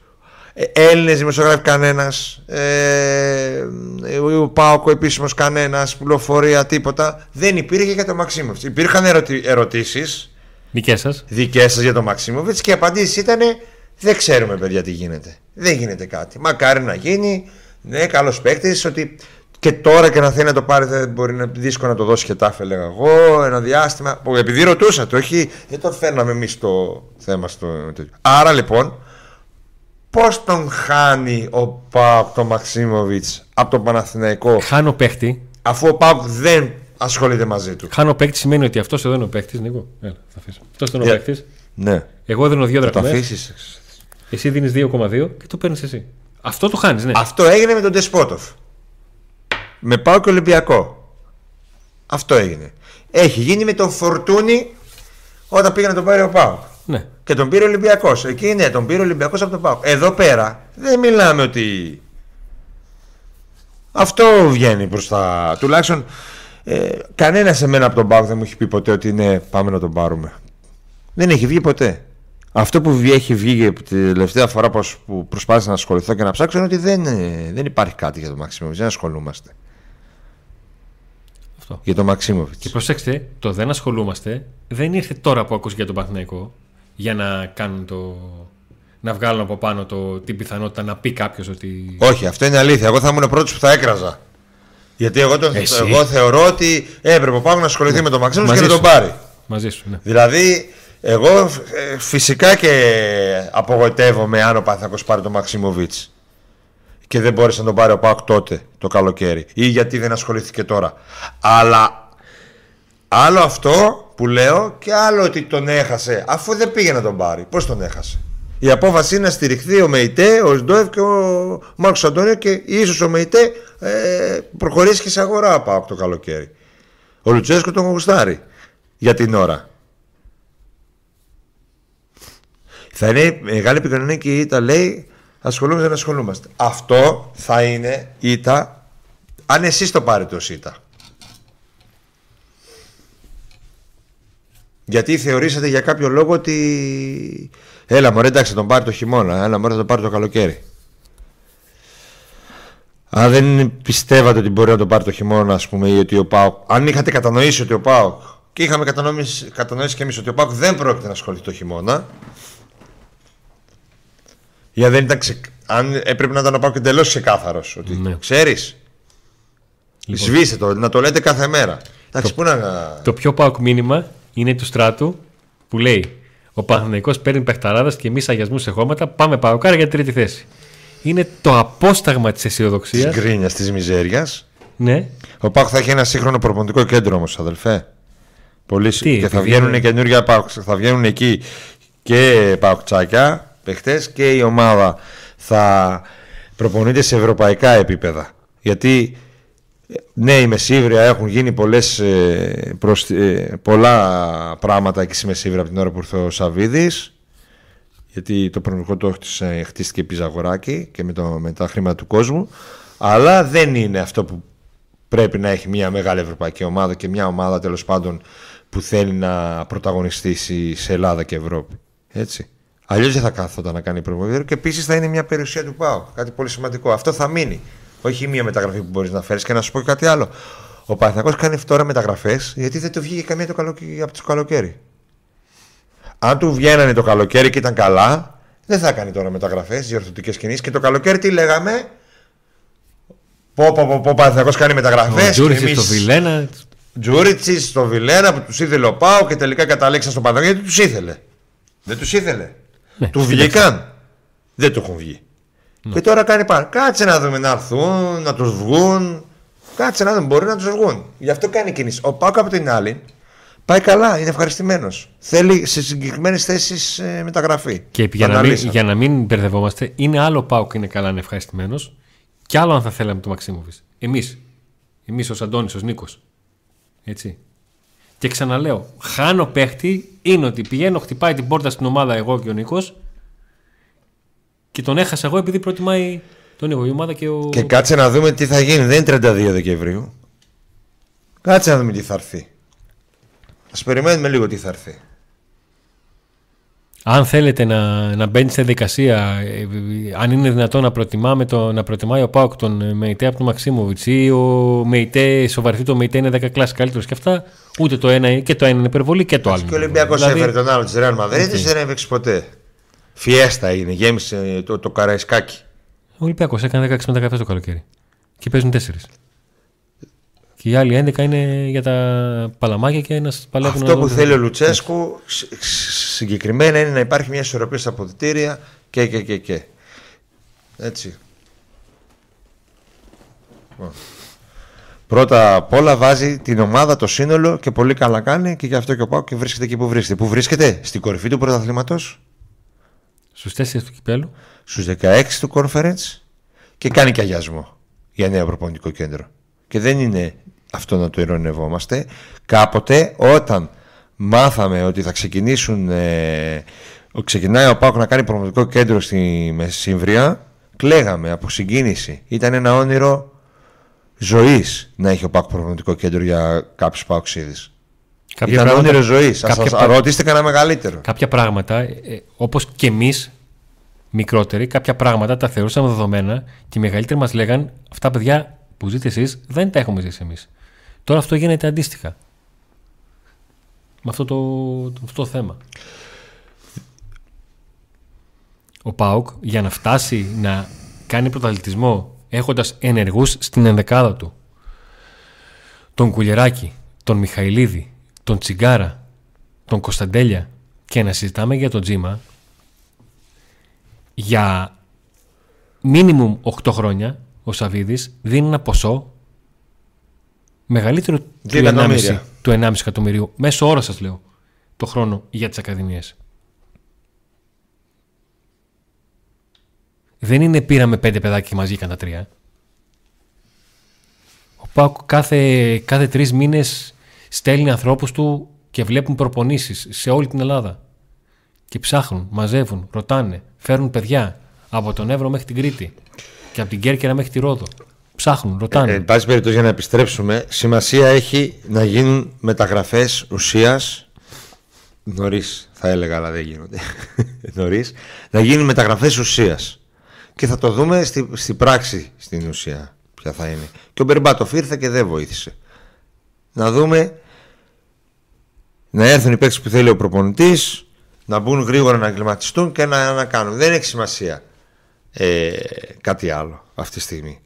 Ε, Έλληνες δημοσιογράφοι κανένας. Ε, ο Πάοκο επίσημος κανένας. Πληροφορία τίποτα. Δεν υπήρχε για το Μαξίμοβιτς. Υπήρχαν ερωτη, ερωτήσεις Δικές σας. δικές σας για το Μαξίμοβιτς και οι απαντήσει ήταν Δεν ξέρουμε, παιδιά, τι γίνεται. Δεν γίνεται κάτι. Μακάρι να γίνει. Ναι, καλός παίκτης. Ότι και τώρα και να θέλει να το πάρει, δεν μπορεί να δύσκολο να το δώσει χετάφε, έλεγα εγώ. Ένα διάστημα. Που Επειδή ρωτούσατε, όχι, δεν το φέρναμε εμείς το θέμα στο τέτοιο. Άρα λοιπόν, πώς τον χάνει ο Πάοκ τον Μαξίμοβιτς από τον Παναθηναϊκό, Χάνω παίχτη. αφού ο Πάοκ δεν ασχολείται μαζί του. Χάνω παίχτη σημαίνει ότι αυτός εδώ είναι ο παίχτη. Νίκο, έλα, θα αφήσω. Αυτός είναι ο Yeah. παίχτη. Ναι. Εγώ δίνω 2 Θα το δραχμές, αφήσεις. Εσύ δίνεις 2,2 και το παίρνεις εσύ. Αυτό το χάνεις, ναι. Αυτό έγινε με τον Τεσπότοφ. Με πάω και Ολυμπιακό. Αυτό έγινε. Έχει γίνει με τον Φορτούνη όταν πήγε να τον πάρει ο Πάο. Ναι. Και τον πήρε ο Ολυμπιακός. Εκεί ναι, τον πήρε ο Ολυμπιακός από τον Πάο. Εδώ πέρα δεν μιλάμε ότι. Αυτό βγαίνει προς τα. Τουλάχιστον ε, κανένας σε μένα από τον Πάο δεν μου έχει πει ποτέ ότι ναι, πάμε να τον πάρουμε. Δεν έχει βγει ποτέ. Αυτό που βγει- έχει βγει τη τελευταία φορά πως- που προσπάθησα να ασχοληθώ και να ψάξω είναι ότι δεν, ε, δεν υπάρχει κάτι για το Μαξίμοβιτ. Δεν ασχολούμαστε. Αυτό. Για το Μαξίμοβιτ. Και προσέξτε, το δεν ασχολούμαστε δεν ήρθε τώρα που ακούσει για τον Παναθηναϊκό για να κάνουν το. να βγάλουν από πάνω το, την πιθανότητα να πει κάποιος ότι. Όχι, αυτό είναι αλήθεια. Εγώ θα ήμουν ο πρώτος που θα έκραζα. Γιατί εγώ, τον, Εσύ. εγώ θεωρώ ότι έπρεπε ο Πάγο να ασχοληθεί με τον Μαξίμοβιτ και Μαζί να τον σου. πάρει. Μαζί σου, ναι. Δηλαδή, εγώ ε, φυσικά και απογοητεύομαι αν ο Παναθηναϊκός πάρει τον Μαξίμοβιτς και δεν μπόρεσε να τον πάρει ο Πάοκ τότε το καλοκαίρι ή γιατί δεν ασχολήθηκε τώρα. Αλλά άλλο αυτό που λέω και άλλο ότι τον έχασε αφού δεν πήγε να τον πάρει. Πώς τον έχασε; Η απόφαση είναι να στηριχθεί ο Μεϊτέ, ο Σντόεφ και ο Μάρκος Αντώνιο και ίσως ο Μεϊτέ ε, προχωρήσει και σε αγορά ο Πάοκ το καλοκαίρι. Ο Λουτσέσκο τον γουστάρει για την ώρα. Θα είναι μεγάλη επικοινωνία και η ήττα λέει ασχολούμαστε δεν ασχολούμαστε. Αυτό θα είναι ήττα αν εσείς το πάρετε ως ήττα. Γιατί θεωρήσατε για κάποιο λόγο ότι έλα μωρέ εντάξει θα τον πάρει το χειμώνα, έλα μωρέ θα τον πάρει το καλοκαίρι. Αν δεν πιστεύατε ότι μπορεί να τον πάρει το χειμώνα, ας πούμε, ή ότι ο Πάοκ. Αν είχατε κατανοήσει ότι ο Πάοκ. και είχαμε κατανοήσει, κατανοήσει και εμείς ότι ο Πάοκ δεν πρόκειται να ασχοληθεί το χειμώνα. Για δεν ήταν ξε... Αν έπρεπε να ήταν ο Πάοκ εντελώς ξεκάθαρος. Ότι Ναι. ξέρεις. Λοιπόν. Σβήστε το, να το λέτε κάθε μέρα. Εντάξει, πού να. Το πιο πάοκ μήνυμα είναι του στράτου που λέει Ο Παναθηναϊκός παίρνει παιχταράδες και εμείς αγιασμούς σε χώματα. Πάμε παοκάρα για τρίτη θέση. Είναι το απόσταγμα της Της αισιοδοξία. γκρίνιας, της μιζέριας. Ναι, Ο Πάοκ θα έχει ένα σύγχρονο προπονητικό κέντρο όμως, αδελφέ. Πολύ σύ- Τι, και θα επειδή βγαίνουν είναι- καινούργια Πάοκ. Θα βγαίνουν εκεί και Πάοκτσάκια παιχτέ και η ομάδα θα προπονείται σε ευρωπαϊκά επίπεδα. Γιατί ε, ναι, οι Μεσίβρια έχουν γίνει πολλές, ε, προσ- ε, πολλά πράγματα εκεί στη Μεσίβρια από την ώρα που ήρθε ο Σαββίδης γιατί το προνομικό το χτίσε- χτίστηκε πιζαγοράκι και με, το, με τα χρήματα του κόσμου αλλά δεν είναι αυτό που πρέπει να έχει μια μεγάλη ευρωπαϊκή ομάδα και μια ομάδα τέλος πάντων που θέλει να πρωταγωνιστήσει σε Ελλάδα και Ευρώπη. Έτσι. Αλλιώς δεν θα κάθονταν να κάνει προβολή και επίσης θα είναι μια περιουσία του ΠΑΟ. Κάτι πολύ σημαντικό. Αυτό θα μείνει. Όχι μία μεταγραφή που μπορείς να φέρεις και να σου πω και κάτι άλλο. Ο Παναθηναϊκός κάνει τώρα μεταγραφές γιατί δεν το βγήκε καμία το καλοκαίρι, από το καλοκαίρι. Αν του βγαίνανε το καλοκαίρι και ήταν καλά, δεν θα κάνει τώρα μεταγραφές, διορθωτικές κινήσεις. Και το καλοκαίρι τι λέγαμε; Πω, πω, πω, πω Παναθηναϊκός κάνει μεταγραφές. Τζούριτσι στο Βιλένα. Τζούριτσι στο Βιλένα που τους ήθελε ο Πάο και τελικά καταλήξαν στο Παναθηναϊκό γιατί τους ήθελε. Δεν τους ήθελε. Ναι, του βγήκαν. Δεν του έχουν βγει. Ναι. Και τώρα κάνει πάνω. Κάτσε να δούμε να έρθουν, να τους βγουν. Κάτσε να δούμε, μπορεί να τους βγουν. Γι' αυτό κάνει κίνηση. Ο Πάο από την άλλη πάει καλά, είναι ευχαριστημένος. Θέλει σε συγκεκριμένες θέσεις ε, μεταγραφή. Και για να, μην, για να μην μπερδευόμαστε, είναι άλλο Πάο είναι καλά, είναι ευχαριστημένος, και άλλο αν θα θέλαμε το Μαξίμοβιτ. Εμείς. Εμείς ω Αντώνη, ω Νίκος. Έτσι. Και ξαναλέω, χάνω παίχτη είναι ότι πηγαίνω, χτυπάει την πόρτα στην ομάδα εγώ και ο Νίκος και τον έχασα εγώ επειδή προτιμάει τον Νίκο η ομάδα και ο. Και κάτσε να δούμε τι θα γίνει. Δεν είναι 32 Δεκεμβρίου. Κάτσε να δούμε τι θα έρθει. Α περιμένουμε λίγο τι θα έρθει. Αν θέλετε να, να μπαίνει στη διαδικασία, ε, αν είναι δυνατόν να, προτιμάμε το, να προτιμάει ο Πάοκ τον Μεϊτέ από τον Μαξίμοβιτς ή ο Μεϊτέ, σοβαρθεί το Μεϊτέ είναι 10 κλάσει καλύτερος και αυτά, ούτε το ένα και το ένα είναι υπερβολή και το άλλο. Και ο Ολυμπιακός δηλαδή... έφερε τον άλλο τη Ρεάλ Μαδρίτη, δεν έπαιξε ποτέ. Φιέστα είναι, γέμισε το, το καραϊσκάκι. Ο Ολυμπιακός έκανε 16 μεταγραφέ το καλοκαίρι. Και παίζουν 4. Και οι άλλοι 11 είναι για τα παλαμάκια και ένας παλεύει Αυτό που θέλει ο Λουτσέσκου συγκεκριμένα είναι να υπάρχει μια ισορροπία στα αποδητήρια και και και και. Έτσι. Πρώτα απ' όλα βάζει την ομάδα, το σύνολο και πολύ καλά κάνει και γι' αυτό και ο Πάο και βρίσκεται εκεί που βρίσκεται. Πού βρίσκεται, στην κορυφή του πρωταθλήματος. Στους 4 του κυπέλου. Στους 16 του conference και κάνει και αγιασμό για νέο προπονητικό κέντρο. Και δεν είναι αυτό να το ειρωνευόμαστε. Κάποτε όταν μάθαμε ότι θα ξεκινήσουν ε, ξεκινάει ο Πάκος να κάνει προπονητικό κέντρο στη Μεσημβρία κλαίγαμε από συγκίνηση. Ήταν ένα όνειρο ζωής να έχει ο Πάκος προπονητικό κέντρο για κάποιους Πάκοξίδε. Κάποια Ήταν πράγματα, όνειρο ζωής. Κάποια... ρωτήστε κανένα μεγαλύτερο. Κάποια πράγματα, ε, όπως και εμείς μικρότεροι, κάποια πράγματα τα θεωρούσαμε δεδομένα και οι μεγαλύτεροι μας λέγαν αυτά παιδιά που ζείτε εσείς δεν τα έχουμε ζήσει εμείς. Τώρα αυτό γίνεται αντίστοιχα. Με αυτό το, αυτό το θέμα. Ο Πάουκ για να φτάσει να κάνει πρωταθλητισμό έχοντας ενεργούς στην ενδεκάδα του τον Κουλεράκη, τον Μιχαηλίδη, τον Τσιγκάρα, τον Κωνσταντέλια και να συζητάμε για τον Τζίμα για μίνιμουμ 8 χρόνια ο Σαβίδης δίνει ένα ποσό μεγαλύτερο του 1,5, του 1,5 εκατομμυρίου. Μέσω όρος σας λέω το χρόνο για τις ακαδημίες. Δεν είναι πήραμε πέντε παιδάκια και μαζί βγήκαν τα τρία. Ο Πάουκ κάθε, κάθε τρεις μήνες στέλνει ανθρώπους του και βλέπουν προπονήσεις σε όλη την Ελλάδα. Και ψάχνουν, μαζεύουν, ρωτάνε, φέρνουν παιδιά από τον Εύρο μέχρι την Κρήτη και από την Κέρκυρα μέχρι τη Ρόδο. Ψάχνουν, ρωτάνε. Ε, εν πάση περιπτώσει, για να επιστρέψουμε, σημασία έχει να γίνουν μεταγραφές ουσία. Νωρίς, θα έλεγα, αλλά δεν γίνονται. (laughs) Νωρίς. Να γίνουν μεταγραφές ουσία. Και θα το δούμε στη, στη πράξη στην ουσία ποια θα είναι. Και ο Μπερμπάτοφ ήρθε και δεν βοήθησε. Να δούμε να έρθουν οι παίξει που θέλει ο προπονητής, να μπουν γρήγορα να εγκληματιστούν και να, να κάνουν. Δεν έχει σημασία ε, κάτι άλλο αυτή τη στιγμή.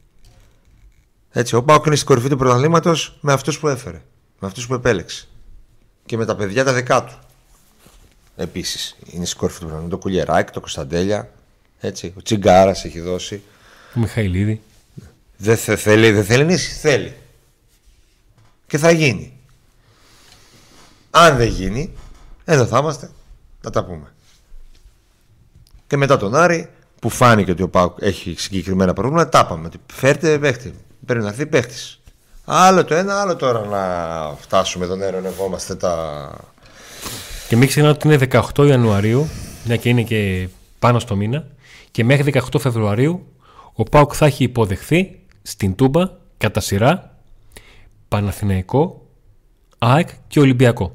Έτσι, ο Πάοκ είναι στην κορυφή του πρωταθλήματος με αυτούς που έφερε. Με αυτούς που επέλεξε. Και με τα παιδιά τα δικά του. Επίσης είναι στην κορυφή του πρωταθλήματος. Το Κουλιεράκη, το Κωνσταντέλια. Έτσι, ο Τσιγκάρας έχει δώσει. Ο Μιχαηλίδη. Δεν θε, θέλει, δεν θέλει νύση. Θέλει. Και θα γίνει. Αν δεν γίνει, εδώ θα είμαστε να τα πούμε. Και μετά τον Άρη, που φάνηκε ότι ο Πάουκ έχει συγκεκριμένα προβλήματα, τα είπαμε. Φέρτε παίχτη. Πρέπει να έρθει παίχτης. Άλλο το ένα, άλλο τώρα να φτάσουμε εδώ να ερωνευόμαστε τα. Και μην ξεχνάτε ότι είναι 18 Ιανουαρίου, μια και είναι και πάνω στο μήνα, και μέχρι 18 Φεβρουαρίου ο Πάουκ θα έχει υποδεχθεί στην Τούμπα κατά σειρά Παναθηναϊκό, ΑΕΚ και Ολυμπιακό.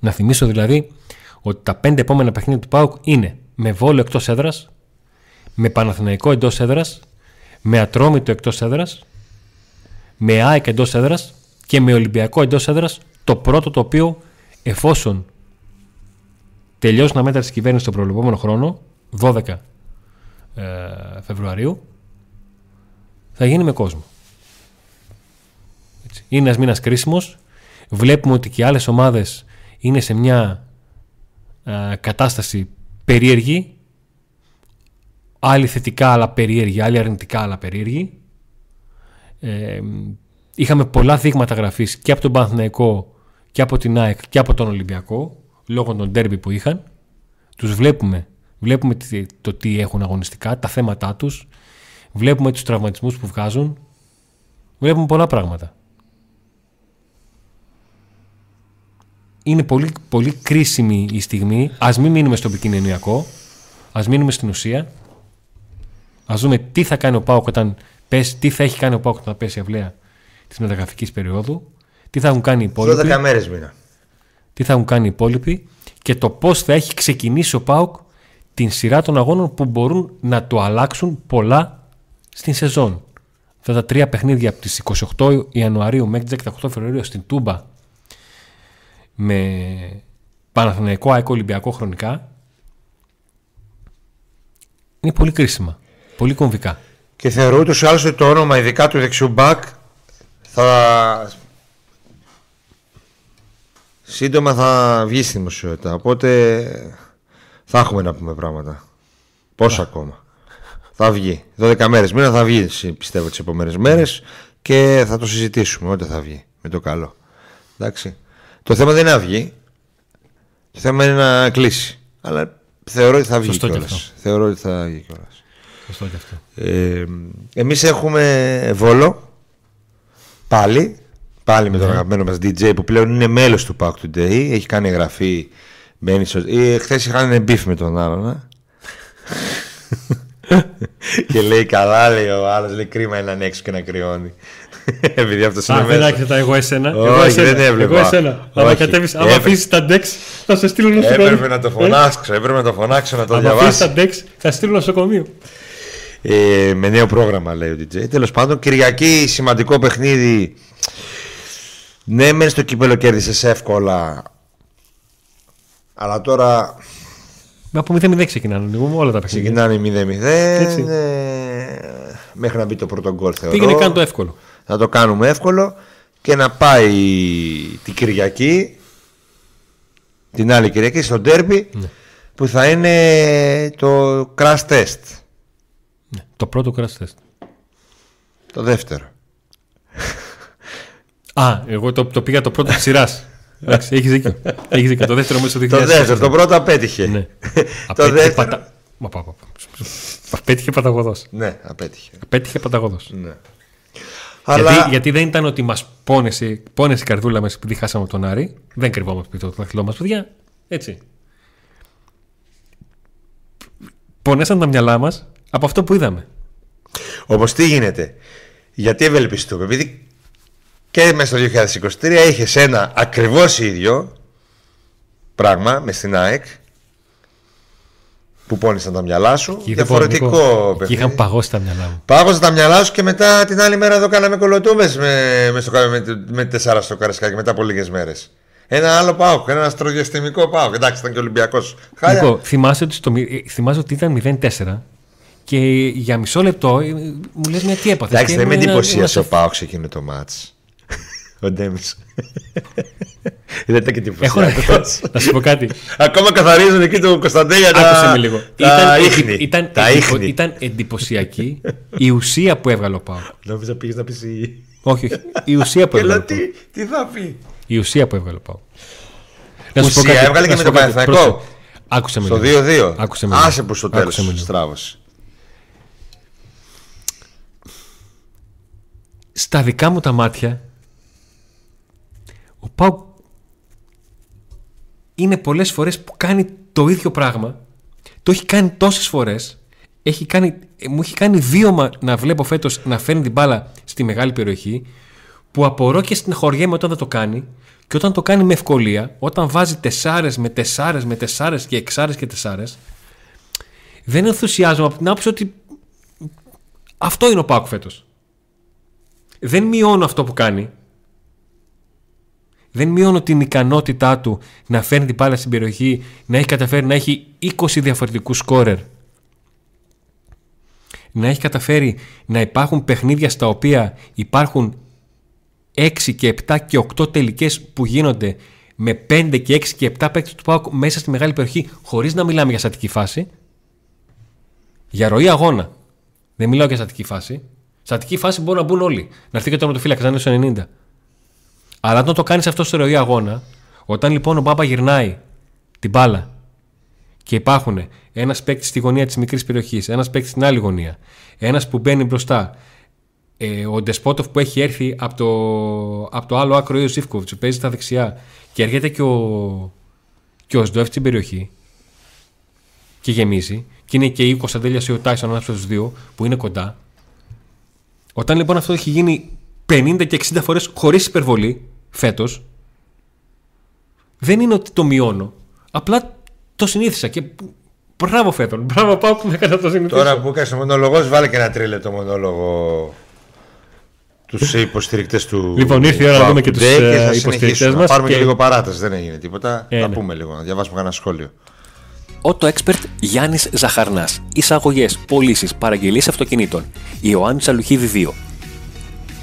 Να θυμίσω δηλαδή ότι τα πέντε επόμενα παιχνίδια του ΠΑΟΚ είναι με Βόλο εκτός έδρας, με Παναθηναϊκό εντός έδρας, με Ατρόμητο εκτός έδρας, με ΑΕΚ εντός έδρας και με Ολυμπιακό εντός έδρας, το πρώτο το οποίο εφόσον τελειώσουν τα μέτρα τη κυβέρνηση τον προβλεπόμενο χρόνο, 12 ε, Φεβρουαρίου, θα γίνει με κόσμο. Έτσι. Είναι ένας μήνας κρίσιμος. Βλέπουμε ότι και άλλες ομάδες είναι σε μια ε, κατάσταση περίεργη. Άλλοι θετικά αλλά περίεργη, άλλοι αρνητικά αλλά περίεργη. Ε, είχαμε πολλά δείγματα γραφής και από τον Παναθηναϊκό και από την ΑΕΚ και από τον Ολυμπιακό λόγω των ντέρμπι που είχαν. Τους βλέπουμε. Βλέπουμε το τι έχουν αγωνιστικά, τα θέματα τους. Βλέπουμε τους τραυματισμούς που βγάζουν. Βλέπουμε πολλά πράγματα. Είναι πολύ, πολύ κρίσιμη η στιγμή. Ας μην μείνουμε στο επικοινωνιακό. Ας μείνουμε στην ουσία. Ας δούμε τι θα κάνει ο Πάοκ όταν πέσει, τι θα έχει κάνει ο Πάοκ όταν πέσει η αυλαία της μεταγραφικής περίοδου. Τι θα έχουν κάνει οι υπόλοιποι. 12 μέρες μήνα. Τι θα έχουν κάνει οι υπόλοιποι και το πώς θα έχει ξεκινήσει ο Πάοκ την σειρά των αγώνων που μπορούν να το αλλάξουν πολλά στην σεζόν. Αυτά τα τρία παιχνίδια από τις 28 Ιανουαρίου μέχρι τις 18 Φεβρουαρίου στην Τούμπα με Παναθηναϊκό ΑΕΚ Ολυμπιακό χρονικά είναι πολύ κρίσιμα, πολύ κομβικά. Και θεωρώ ούτως ή άλλως ότι το όνομα ειδικά του δεξιού μπακ θα σύντομα θα βγει στη δημοσιότητα. Οπότε θα έχουμε να πούμε πράγματα. Πόσο ακόμα. Θα βγει. 12 μέρες μήνα θα βγει, πιστεύω, τις επόμενες μέρες και θα το συζητήσουμε όταν θα βγει. Με το καλό. Εντάξει. Το θέμα δεν είναι να βγει. Το θέμα είναι να κλείσει. Αλλά θεωρώ ότι θα βγει κιόλας. Θεωρώ ότι θα βγει κιόλας. Σωστό και αυτό. Ε, Εμείς έχουμε βόλο. Πάλι. Πάλι με τον ναι. αγαπημένο μας DJ που πλέον είναι μέλος του Pack Today. Έχει κάνει εγγραφή. Μπαίνει στο... Χθες είχαν μπιφ με τον άλλον. Ε. (laughs) και λέει καλά, λέει ο άλλος. Λέει κρίμα έναν έξω και να κρυώνει. (laughs) Επειδή αυτός είναι μέσα. Α, δεν εγώ εσένα. Όχι, εγώ εσένα. δεν έβλεπα. Εγώ εσένα. Αν κατέβει, άμα αφήσεις τα ντεξ, θα σε στείλω νοσοκομείο. Έπρεπε να το φωνάξω, έπρεπε να το φωνάξω να το διαβάσω. Αν αφήσεις τα ντεξ, θα στείλω νοσοκομείο. Ε, με νέο πρόγραμμα λέει ο DJ. Τέλος πάντων, Κυριακή σημαντικό παιχνίδι. Ναι, μεν στο κύπελο κέρδισες εύκολα. Αλλά τώρα. Από 0-0 ξεκινάνε όλα τα παιχνίδια. Ξεκινάνε 0-0. Ναι, μέχρι να μπει το πρώτο γκολ θεωρώ. Πήγαινε κάνει το εύκολο. Θα το κάνουμε εύκολο και να πάει την Κυριακή. Την άλλη Κυριακή στο ντέρμπι ναι. που θα είναι το crash test. Ναι, το πρώτο crash test. Το δεύτερο. Α, εγώ το, το πήγα το πρώτο τη σειρά. Εντάξει, έχει δίκιο. Έχεις δίκιο. Το δεύτερο μέσα στο 2000. Το δεύτερο, το πρώτο απέτυχε. Ναι. το δεύτερο. Πατα... Μα, πά, πά, Απέτυχε παταγωδό. Ναι, απέτυχε. Απέτυχε παταγωδό. Ναι. Αλλά... Γιατί, γιατί δεν ήταν ότι μα πόνεσε, πόνεσε η καρδούλα μα επειδή χάσαμε τον Άρη. Δεν κρυβόμαστε το δάχτυλό μα, παιδιά. Έτσι. Πονέσαν τα μυαλά μα από αυτό που είδαμε. Όμως τι γίνεται; Γιατί ευελπιστούμε; Επειδή και μέσα στο 2023 είχες ένα ακριβώς ίδιο πράγμα με στην ΑΕΚ που πόνισαν τα μυαλά σου. Και διαφορετικό παιχνίδι. Και είχαν παγώσει τα μυαλά μου. Πάγωσαν τα μυαλά σου και μετά την άλλη μέρα εδώ κάναμε κολοτούμε με, με, με, με τεσσάρα στο καρασκάκι μετά από λίγες μέρες. Ένα άλλο πάω, ένα αστροδιαστημικό πάω. Εντάξει, ήταν και Ολυμπιακός. Λοιπόν, θυμάσαι ότι, στο, θυμάσαι ότι ήταν 0-4 και για μισό λεπτό ε, μου λες μια τι έπαθες. Εντάξει, δεν με εντυπωσίασε ο Πάο εκείνο το μάτς. (laughs) Ο Ντέμις. Είδατε και την Έχω (laughs) να σου πω κάτι. Ακόμα καθαρίζουν εκεί το Κωνσταντέλια τα. Άκουσε με λίγο. Τα ίχνη. Ήταν, τα ίχνη. ήταν εντυπωσιακή η ουσία που έβγαλε ο Πάο. Νόμιζα πήγες να πεις. Όχι, όχι. Η ουσία που έβγαλε. Τι, τι θα πει; Η ουσία που έβγαλε ο Πάο. Να σου πω κάτι. Έβγαλε και με τον Παναθηναϊκό. Άκουσε με Στο 2-2. Άσε που στο τέλος στράβωσε. Στα δικά μου τα μάτια ο Πάου είναι πολλές φορές που κάνει το ίδιο πράγμα. Το έχει κάνει τόσες φορές. Έχει κάνει, μου έχει κάνει βίωμα να βλέπω φέτος να φέρνει την μπάλα στη μεγάλη περιοχή που απορώ και στην χωριέμαι όταν δεν το κάνει και όταν το κάνει με ευκολία, όταν βάζει τεσσάρες με τεσσάρες με τεσσάρες και εξάρες και τεσσάρες δεν ενθουσιάζομαι από την άποψη ότι αυτό είναι ο Πάουκ φέτος. Δεν μειώνω αυτό που κάνει δεν μειώνω την ικανότητά του να φέρνει την μπάλα στην περιοχή, να έχει καταφέρει να έχει 20 διαφορετικούς σκόρερ. Να έχει καταφέρει να υπάρχουν παιχνίδια στα οποία υπάρχουν 6 και 7 και 8 τελικές που γίνονται με 5 και 6 και 7 παίκτες του Πάουκ μέσα στη μεγάλη περιοχή χωρίς να μιλάμε για στατική φάση. Για ροή αγώνα. Δεν μιλάω για στατική φάση. Στατική φάση μπορούν να μπουν όλοι. Να έρθει και το φύλακα, να είναι στο 90. Αλλά όταν το κάνεις αυτό στο ροή αγώνα, όταν λοιπόν ο Μπάμπα γυρνάει την μπάλα και υπάρχουν ένας παίκτης στη γωνία της μικρής περιοχής, ένας παίκτης στην άλλη γωνία, ένας που μπαίνει μπροστά, ε, ο Ντεσπότοφ που έχει έρθει από το, από το άλλο άκρο, ο Ζήφκοβιτ, που παίζει στα δεξιά, και έρχεται και ο, και ο Σντοεφ στην περιοχή και γεμίζει, και είναι και η Κωνσταντέλια ή ο Τάισον ανάμεσα στου δύο που είναι κοντά. Όταν λοιπόν αυτό έχει γίνει 50 και 60 φορές χωρίς υπερβολή φέτος, δεν είναι ότι το μειώνω. Απλά το συνήθισα και Μπράβο Φέτον. Μπράβο πάω που με έκανε το συνηθίσω. Τώρα που έκανε το μονόλογος, βάλε και ένα τρίλεπτο μονόλογο τους υποστηρικτές του. Λοιπόν, ήρθε η ώρα να δούμε και τους υποστηρικτές μας. Πάρουμε και... και λίγο παράταση, δεν έγινε τίποτα. Ε, θα ναι. πούμε λίγο, να διαβάσουμε κανένα σχόλιο. Auto Expert Γιάννης Ζαχαρνάς. Εισαγωγές, πωλήσεις, παραγγελίες αυτοκινήτων. Ιωάννης Αλουχίδη 2.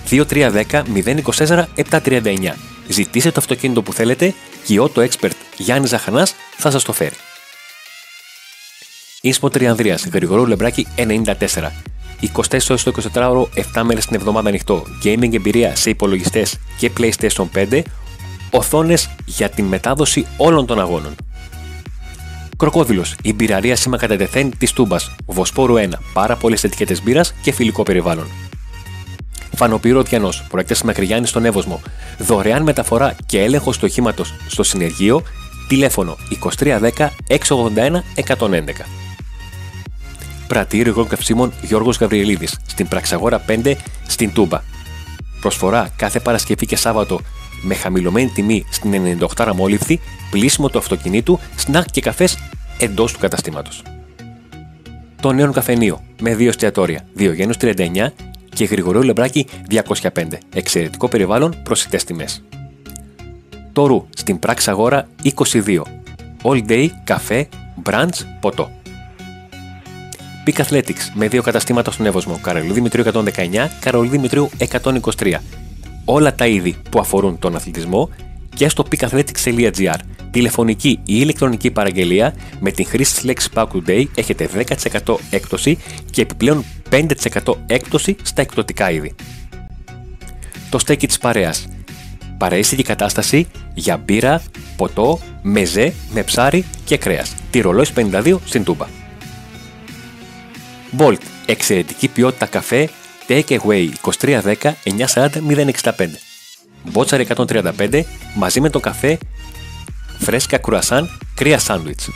2310 024 739. Ζητήστε το αυτοκίνητο που θέλετε και η Auto Expert Γιάννης Ζαχαρνάς θα σας το φέρει. Ίσπο Τριανδρία, Γρηγορού Λεμπράκη 94. 24 ώρες το 24ωρο, 7 μέρες την εβδομάδα ανοιχτό. Gaming εμπειρία σε υπολογιστές και PlayStation 5. Οθόνες για την μετάδοση όλων των αγώνων. Κροκόδηλος, η μπειραρία σήμα κατά τεθέν της Τούμπας. Βοσπόρου 1, πάρα πολλές ετικέτες μπύρας και φιλικό περιβάλλον. Φανοπύρο Διανό, προέκτε Μακριγιάννη στον Εύωσμο. Δωρεάν μεταφορά και έλεγχο του οχήματο στο συνεργείο. Τηλέφωνο 2310 681 111. Πρατήριο Υγρών Καυσίμων Γιώργος Γαβριελίδης, στην Πραξαγόρα 5 στην Τούμπα. Προσφορά κάθε Παρασκευή και Σάββατο με χαμηλωμένη τιμή στην 98 μόλιβδη, πλήσιμο του αυτοκινήτου, σνακ και καφές εντός του καταστήματος. Το νέο καφενείο με δύο εστιατόρια, Διογένου 39 και Γρηγορίου Λεμπράκη 205. Εξαιρετικό περιβάλλον, προσιτές τιμές. Το Ρου στην πράξη αγορά 22. All day, καφέ, brunch, ποτό. Peak Athletics με δύο καταστήματα στον Εύωσμο, Καρολίδη Δημητρίου 119, Καρολίδη Δημητρίου 123. Όλα τα είδη που αφορούν τον αθλητισμό και στο peakathletics.gr. Τηλεφωνική ή ηλεκτρονική παραγγελία με την χρήση της λέξης Pack Today έχετε 10% έκπτωση και επιπλέον 5% έκπτωση στα εκπτωτικά είδη. Το στέκι της παρέας. Παραίσθητη κατάσταση για μπύρα, ποτό, μεζέ, με ψάρι και κρέας. Τη ρολόι 52 στην Τούμπα. Bolt. Εξαιρετική ποιότητα καφέ Take Away 2310 940 065. Μπότσαρ 135 μαζί με το καφέ φρέσκα κουρασάν κρύα σάντουιτς.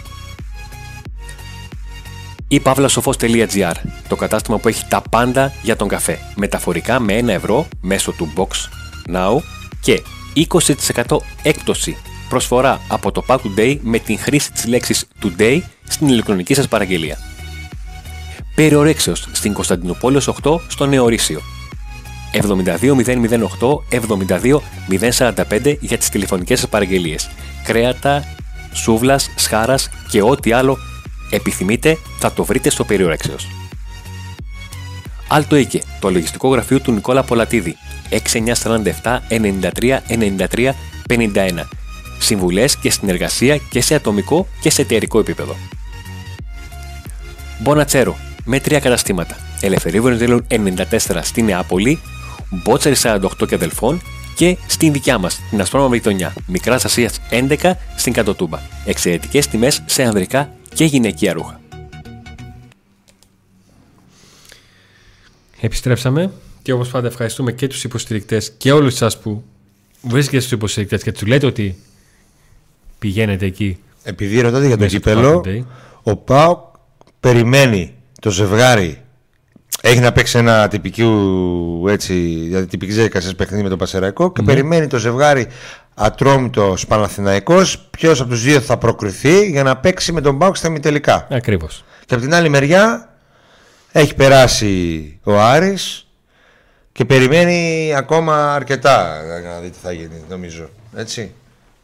ή παύλασοφός.gr το κατάστημα που έχει τα πάντα για τον καφέ μεταφορικά με 1 ευρώ μέσω του Box Now και 20% έκπτωση προσφορά από το Pack Today με την χρήση της λέξης Today στην ηλεκτρονική σας παραγγελία. Περιορέξεως στην Κωνσταντινούπολη 8 στο Νεορίσιο. 72008 72045 για τις τηλεφωνικές σας παραγγελίες. Κρέατα, σούβλας, σχάρας και ό,τι άλλο επιθυμείτε θα το βρείτε στο Περιορέξεως. Άλτο Οίκε, το λογιστικό γραφείο του Νικόλα Πολατίδη. 6947 93 93 51. Συμβουλές και συνεργασία και σε ατομικό και σε εταιρικό επίπεδο. Μπονατσέρο, με τρία καταστήματα. Ελευθερίου Βενιζέλου 94 στην Νεάπολη, Μπότσαρη 48 και αδελφών και στην δικιά μας, την Ασπρόμα γειτονιά, Μικράς Ασίας 11 στην Κατοτούμπα. Εξαιρετικές τιμές σε ανδρικά και γυναικεία ρούχα. Επιστρέψαμε και όπως πάντα ευχαριστούμε και τους υποστηρικτές και όλους εσάς που βρίσκετε στους υποστηρικτές και τους λέτε ότι πηγαίνετε εκεί. Επειδή ρωτάτε για το κύπελο, ο Πάοκ περιμένει το ζευγάρι έχει να παίξει ένα τυπικού, έτσι, δηλαδή τυπική διαδικασία παιχνίδι με τον Πασεραϊκό και ναι. περιμένει το ζευγάρι Ατρόμητο Παναθηναϊκός ποιος από τους δύο θα προκριθεί για να παίξει με τον Πάουκ στα ημιτελικά. Ακριβώς. Και από την άλλη μεριά έχει περάσει ο Άρης Και περιμένει ακόμα αρκετά για να δει τι θα γίνει, νομίζω. Έτσι.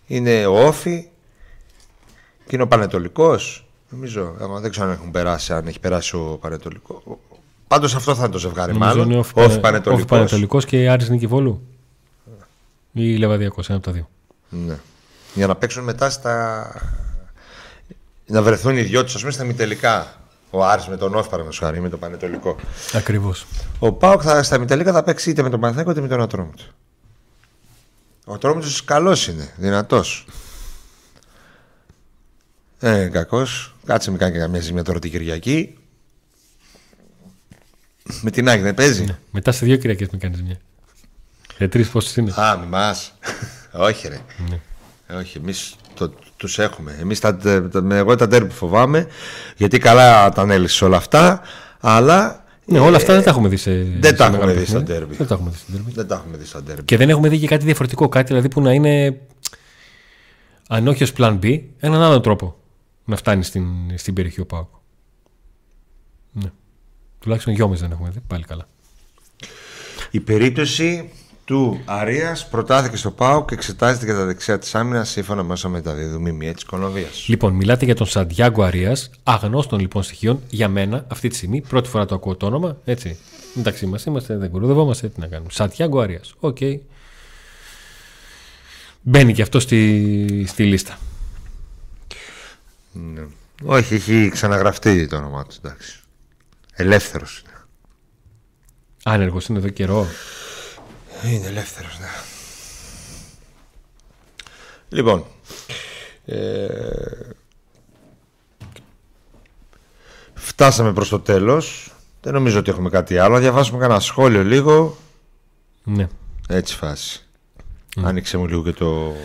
Είναι ο Όφη και είναι ο Πανετολικός. Νομίζω, εγώ δεν ξέρω αν έχουν περάσει, αν έχει περάσει ο Πανετολικό. Πάντως αυτό θα είναι το ζευγάρι Νομίζω μάλλον. είναι Όφη Όφη Πανετολικός. Πανετολικός και Άρης Νικηβόλου. Ή Λεβαδιακός, ένα από τα δύο. Ναι. Για να παίξουν μετά στα. να βρεθούν οι δυο τους, ας πούμε, στα μη τελικά. Ο Άρης με τον Όφη παραδείγματος χάρη, με το Πανετολικό. Ακριβώς. Ο Πάοκ θα, στα μη τελικά θα παίξει είτε με τον Παναθηναϊκό είτε με τον Ατρόμητο. Ο Ατρόμητος καλός είναι, δυνατός. Ε, κακός. Κάτσε με κάνει και καμιά ζημιά τώρα την Κυριακή. Με την Άγνε παίζει. Μετά σε δύο Κυριακές με κάνεις μια. Για τρεις πόσες είναι. Α, μη μας. Όχι, ρε. Ναι. Όχι, εμείς τους έχουμε. Εμείς τα, τα, με- εγώ τα τέρμι φοβάμαι, γιατί καλά τα ανέλησε όλα αυτά, αλλά Ναι, όλα αυτά δεν τα έχουμε δει σε. δεν σε τα έχουμε μεγάλο δει στα παιχνίδι. τέρμι. Δεν τα έχουμε δει στα τέρμι. δεν τα έχουμε δει στα τέρμι. Και δεν έχουμε δει και κάτι διαφορετικό. Κάτι δηλαδή που να είναι. Αν όχι ως plan B, έναν άλλον τρόπο να φτάνει στην, στην περιοχή ο Πάοκ. Ναι. Τουλάχιστον γιόμες δεν έχουμε δει. Πάλι καλά. Η περίπτωση του Αρίας προτάθηκε στο ΠΑΟ και εξετάζεται για τα δεξιά της άμυνας σύμφωνα μέσα με τα δεδομήμια της Κολομβία. Λοιπόν, μιλάτε για τον Σαντιάγκο Αρίας, αγνώστων λοιπόν στοιχείων για μένα αυτή τη στιγμή. Πρώτη φορά το ακούω το όνομα, έτσι. Εντάξει, μα είμαστε, δεν κορουδευόμαστε, τι να κάνουμε. Σαντιάγκο Αρίας. Οκ. Μπαίνει και αυτό στη, στη λίστα. Ναι. Όχι, έχει ξαναγραφτεί το όνομά του. Εντάξει. Ελεύθερος είναι. Άνεργος είναι εδώ καιρό. Είναι ελεύθερος, ναι. Λοιπόν. Ε, φτάσαμε προς το τέλος. Δεν νομίζω ότι έχουμε κάτι άλλο. Να διαβάσουμε κανένα σχόλιο λίγο. Ναι. Έτσι φάση. Άνοιξε μου λίγο και το...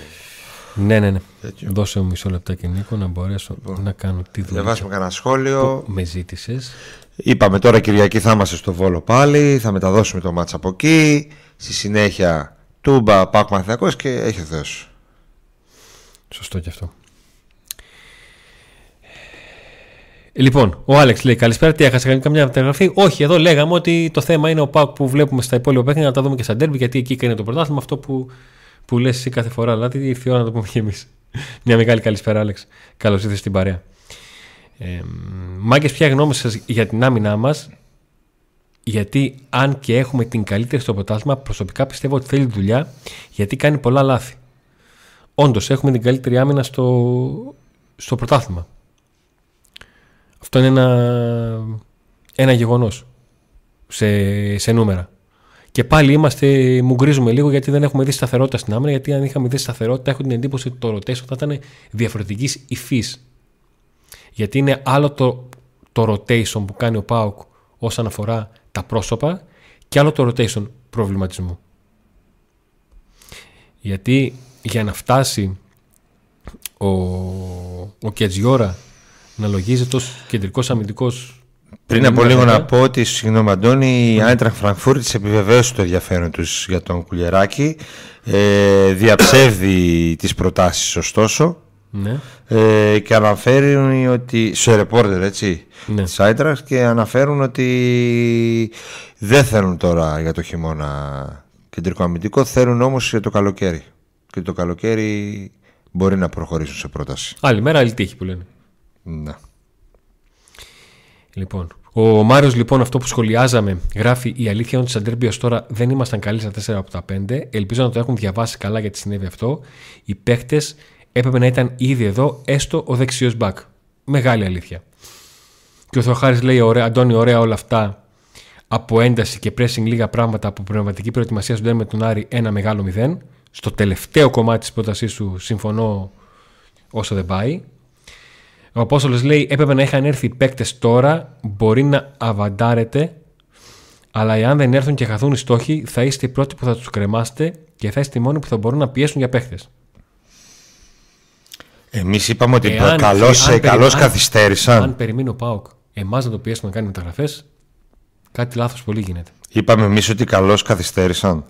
Ναι, ναι, ναι. Τέτοιο. Δώσε μου μισό λεπτάκι Νίκο να μπορέσω να κάνω τη δουλειά Διαβάσουμε κανένα σχόλιο. που με ζήτησες; Είπαμε τώρα Κυριακή θα είμαστε στο Βόλο πάλι. Θα μεταδώσουμε το μάτσα από εκεί. Στη συνέχεια Τούμπα, Πάκ Μαθηνακός και έχει ο Θεός. Σωστό και αυτό. Λοιπόν, ο Άλεξ λέει: Καλησπέρα, τι έχασα καμιά μεταγραφή; Όχι, εδώ λέγαμε ότι το θέμα είναι ο Πάκ που βλέπουμε στα υπόλοιπα παιχνίδια να τα δούμε και στα ντέρμπι, γιατί εκεί κάνει το πρωτάθλημα αυτό που, που λες εσύ κάθε φορά. Δηλαδή ήρθε η ώρα να το πούμε και εμείς. (laughs) Μια μεγάλη καλησπέρα, Άλεξ. Καλώς ήρθες στην παρέα. Ε, Μάγκες, ποια η γνώμη σας για την άμυνά μας, γιατί αν και έχουμε την καλύτερη στο πρωτάθλημα, προσωπικά πιστεύω ότι θέλει δουλειά, γιατί κάνει πολλά λάθη. Όντως, έχουμε την καλύτερη άμυνα στο, στο πρωτάθλημα. Αυτό είναι ένα, ένα γεγονός σε, σε νούμερα. Και πάλι είμαστε, μου γκρίζουμε λίγο γιατί δεν έχουμε δει σταθερότητα στην άμυνα. Γιατί αν είχαμε δει σταθερότητα, έχω την εντύπωση ότι το rotation θα ήταν διαφορετικής υφής. Γιατί είναι άλλο το, το rotation που κάνει ο Πάουκ όσον αφορά τα πρόσωπα και άλλο το rotation προβληματισμού. Γιατί για να φτάσει ο, ο Κετζιόρα να λογίζεται ως κεντρικός αμυντικός Πριν από λίγο να πω ότι, συγγνώμη Αντώνη, η Άιντραχ Φραγκφούρτης επιβεβαίωσε το ενδιαφέρον τους για τον Κουλιεράκη. Ε, διαψεύδει τις προτάσεις, ωστόσο. Ναι. Ε, και αναφέρουν ότι. σε ρεπόρτερ, έτσι. Ναι. Της Άιντραχ και αναφέρουν ότι δεν θέλουν τώρα για το χειμώνα κεντρικό αμυντικό, θέλουν όμως για το καλοκαίρι. Και το καλοκαίρι μπορεί να προχωρήσουν σε πρόταση. Άλλη μέρα, άλλη τύχη που λένε. Ναι. Λοιπόν, ο Μάριος, λοιπόν, αυτό που σχολιάζαμε, γράφει η αλήθεια είναι ότι στα ντέρμπι ως τώρα δεν ήμασταν καλοί στα 4 από τα 5. Ελπίζω να το έχουν διαβάσει καλά γιατί συνέβη αυτό. Οι παίχτες έπρεπε να ήταν ήδη εδώ, έστω ο δεξιός μπακ. Μεγάλη αλήθεια. Και ο Θεοχάρη λέει: ωραία, Αντώνη, ωραία όλα αυτά από ένταση και pressing λίγα πράγματα από πνευματική προετοιμασία στον με τον Άρη ένα μεγάλο μηδέν. Στο τελευταίο κομμάτι της πρότασής σου συμφωνώ όσο δεν πάει. Ο Απόστολος λέει: Έπρεπε να είχαν έρθει οι παίκτες τώρα, μπορεί να αβαντάρετε, αλλά εάν δεν έρθουν και χαθούν οι στόχοι, θα είστε οι πρώτοι που θα τους κρεμάσετε και θα είστε οι μόνοι που θα μπορούν να πιέσουν για παίκτες. Εμείς είπαμε ότι Εάν- καλώς, αν καλώς περι- αν- καθυστέρησαν. Αν περιμένει ο Πάοκ εμάς να το πιέσουμε να κάνει μεταγραφές, κάτι λάθος πολύ γίνεται. Είπαμε εμείς ότι καλώς καθυστέρησαν.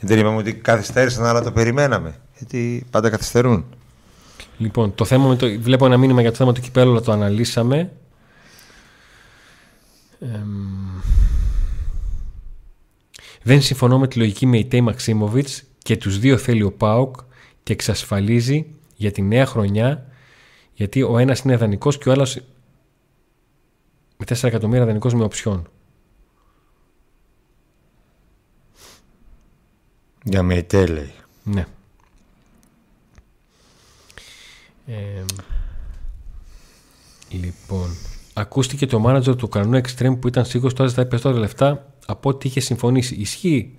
Δεν είπαμε ότι καθυστέρησαν, αλλά το περιμέναμε. Γιατί πάντα καθυστερούν. Λοιπόν, το θέμα με το, βλέπω ένα μήνυμα για το θέμα του κυπέλου, αλλά το αναλύσαμε. Εμ, Δεν συμφωνώ με τη λογική με Τέι Μαξίμοβιτς και τους δύο θέλει ο Πάουκ και εξασφαλίζει για τη νέα χρονιά γιατί ο ένας είναι δανεικό και ο άλλος με 4 εκατομμύρια δανεικό με οψιόν. Για Μεϊτέ λέει. Ναι. Ε, λοιπόν, ακούστηκε το manager του κανονού Extreme που ήταν σίγουρος τώρα ζητάει περισσότερα λεφτά από ό,τι είχε συμφωνήσει. Ισχύει.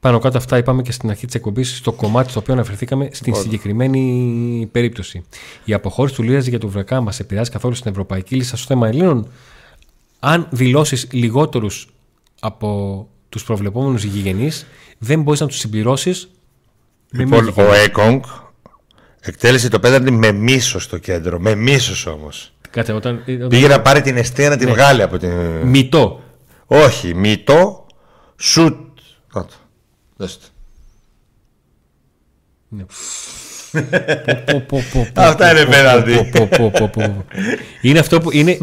Πάνω κάτω αυτά είπαμε και στην αρχή της εκπομπής στο κομμάτι στο οποίο αναφερθήκαμε στην συγκεκριμένη περίπτωση. Η αποχώρηση του Λίραζ για το Βρεκά μας επηρεάζει καθόλου στην Ευρωπαϊκή Λίστα στο θέμα Ελλήνων. Αν δηλώσεις λιγότερους από τους προβλεπόμενους γηγενείς, δεν μπορείς να τους συμπληρώσεις. Λοιπόν, ο Έκογκ εκτέλεσε το πέναντι με μίσος στο κέντρο. Με μίσος όμως. Κάτσε, όταν... Πήγε να πάρει την αιστεία να την Ναι. βγάλει από την. Μητό. Όχι, μητό, σουτ. Να το. Δες το. Ναι. Πω, πω, πω, πω, Αυτά πω, είναι πω, πέναλτι. πω, πω, πω, πω, πω. Είναι αυτό που είναι,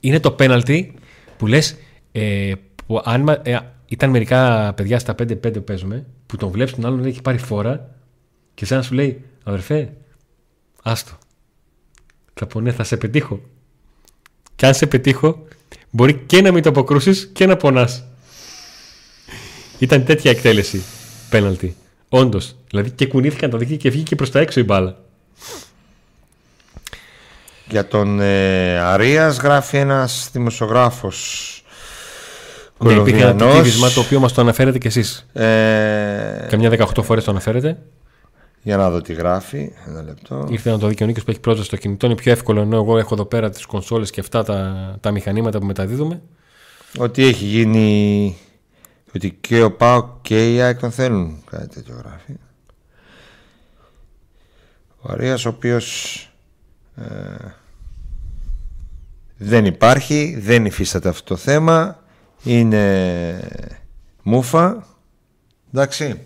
είναι το πέναλτι που λες ε, που αν μα- ε, ήταν μερικά παιδιά στα 5-5 που παίζουμε που τον βλέπεις τον άλλον έχει πάρει φόρα και σαν να σου λέει αδερφέ άστο θα πω ναι θα σε πετύχω και αν σε πετύχω μπορεί και να μην το αποκρούσεις και να πονάς ήταν τέτοια εκτέλεση πέναλτι Όντως. Δηλαδή και κουνήθηκαν τα δίκτυα και βγήκε προς τα έξω η μπάλα. Για τον ε, Αρίας γράφει ένας δημοσιογράφος Ναι, υπήρχε ένα Κολομβιανός. τύπισμα το οποίο μας το αναφέρετε κι εσείς. Ε, Καμιά 18 φορές το αναφέρετε. Για να δω τι γράφει. Ένα λεπτό. Ήρθε να το δει και ο Νίκος που έχει πρόσβαση στο κινητό. Είναι πιο εύκολο ενώ εγώ έχω εδώ πέρα τις κονσόλες και αυτά τα, τα μηχανήματα που μεταδίδουμε. Ότι έχει γίνει. Ότι και ο Πάο και η ΑΕΚ τον θέλουν. Κάτι τέτοιο γράφει. Ο Αρίας ο οποίος ε, δεν υπάρχει, δεν υφίσταται αυτό το θέμα. Είναι μούφα. Εντάξει.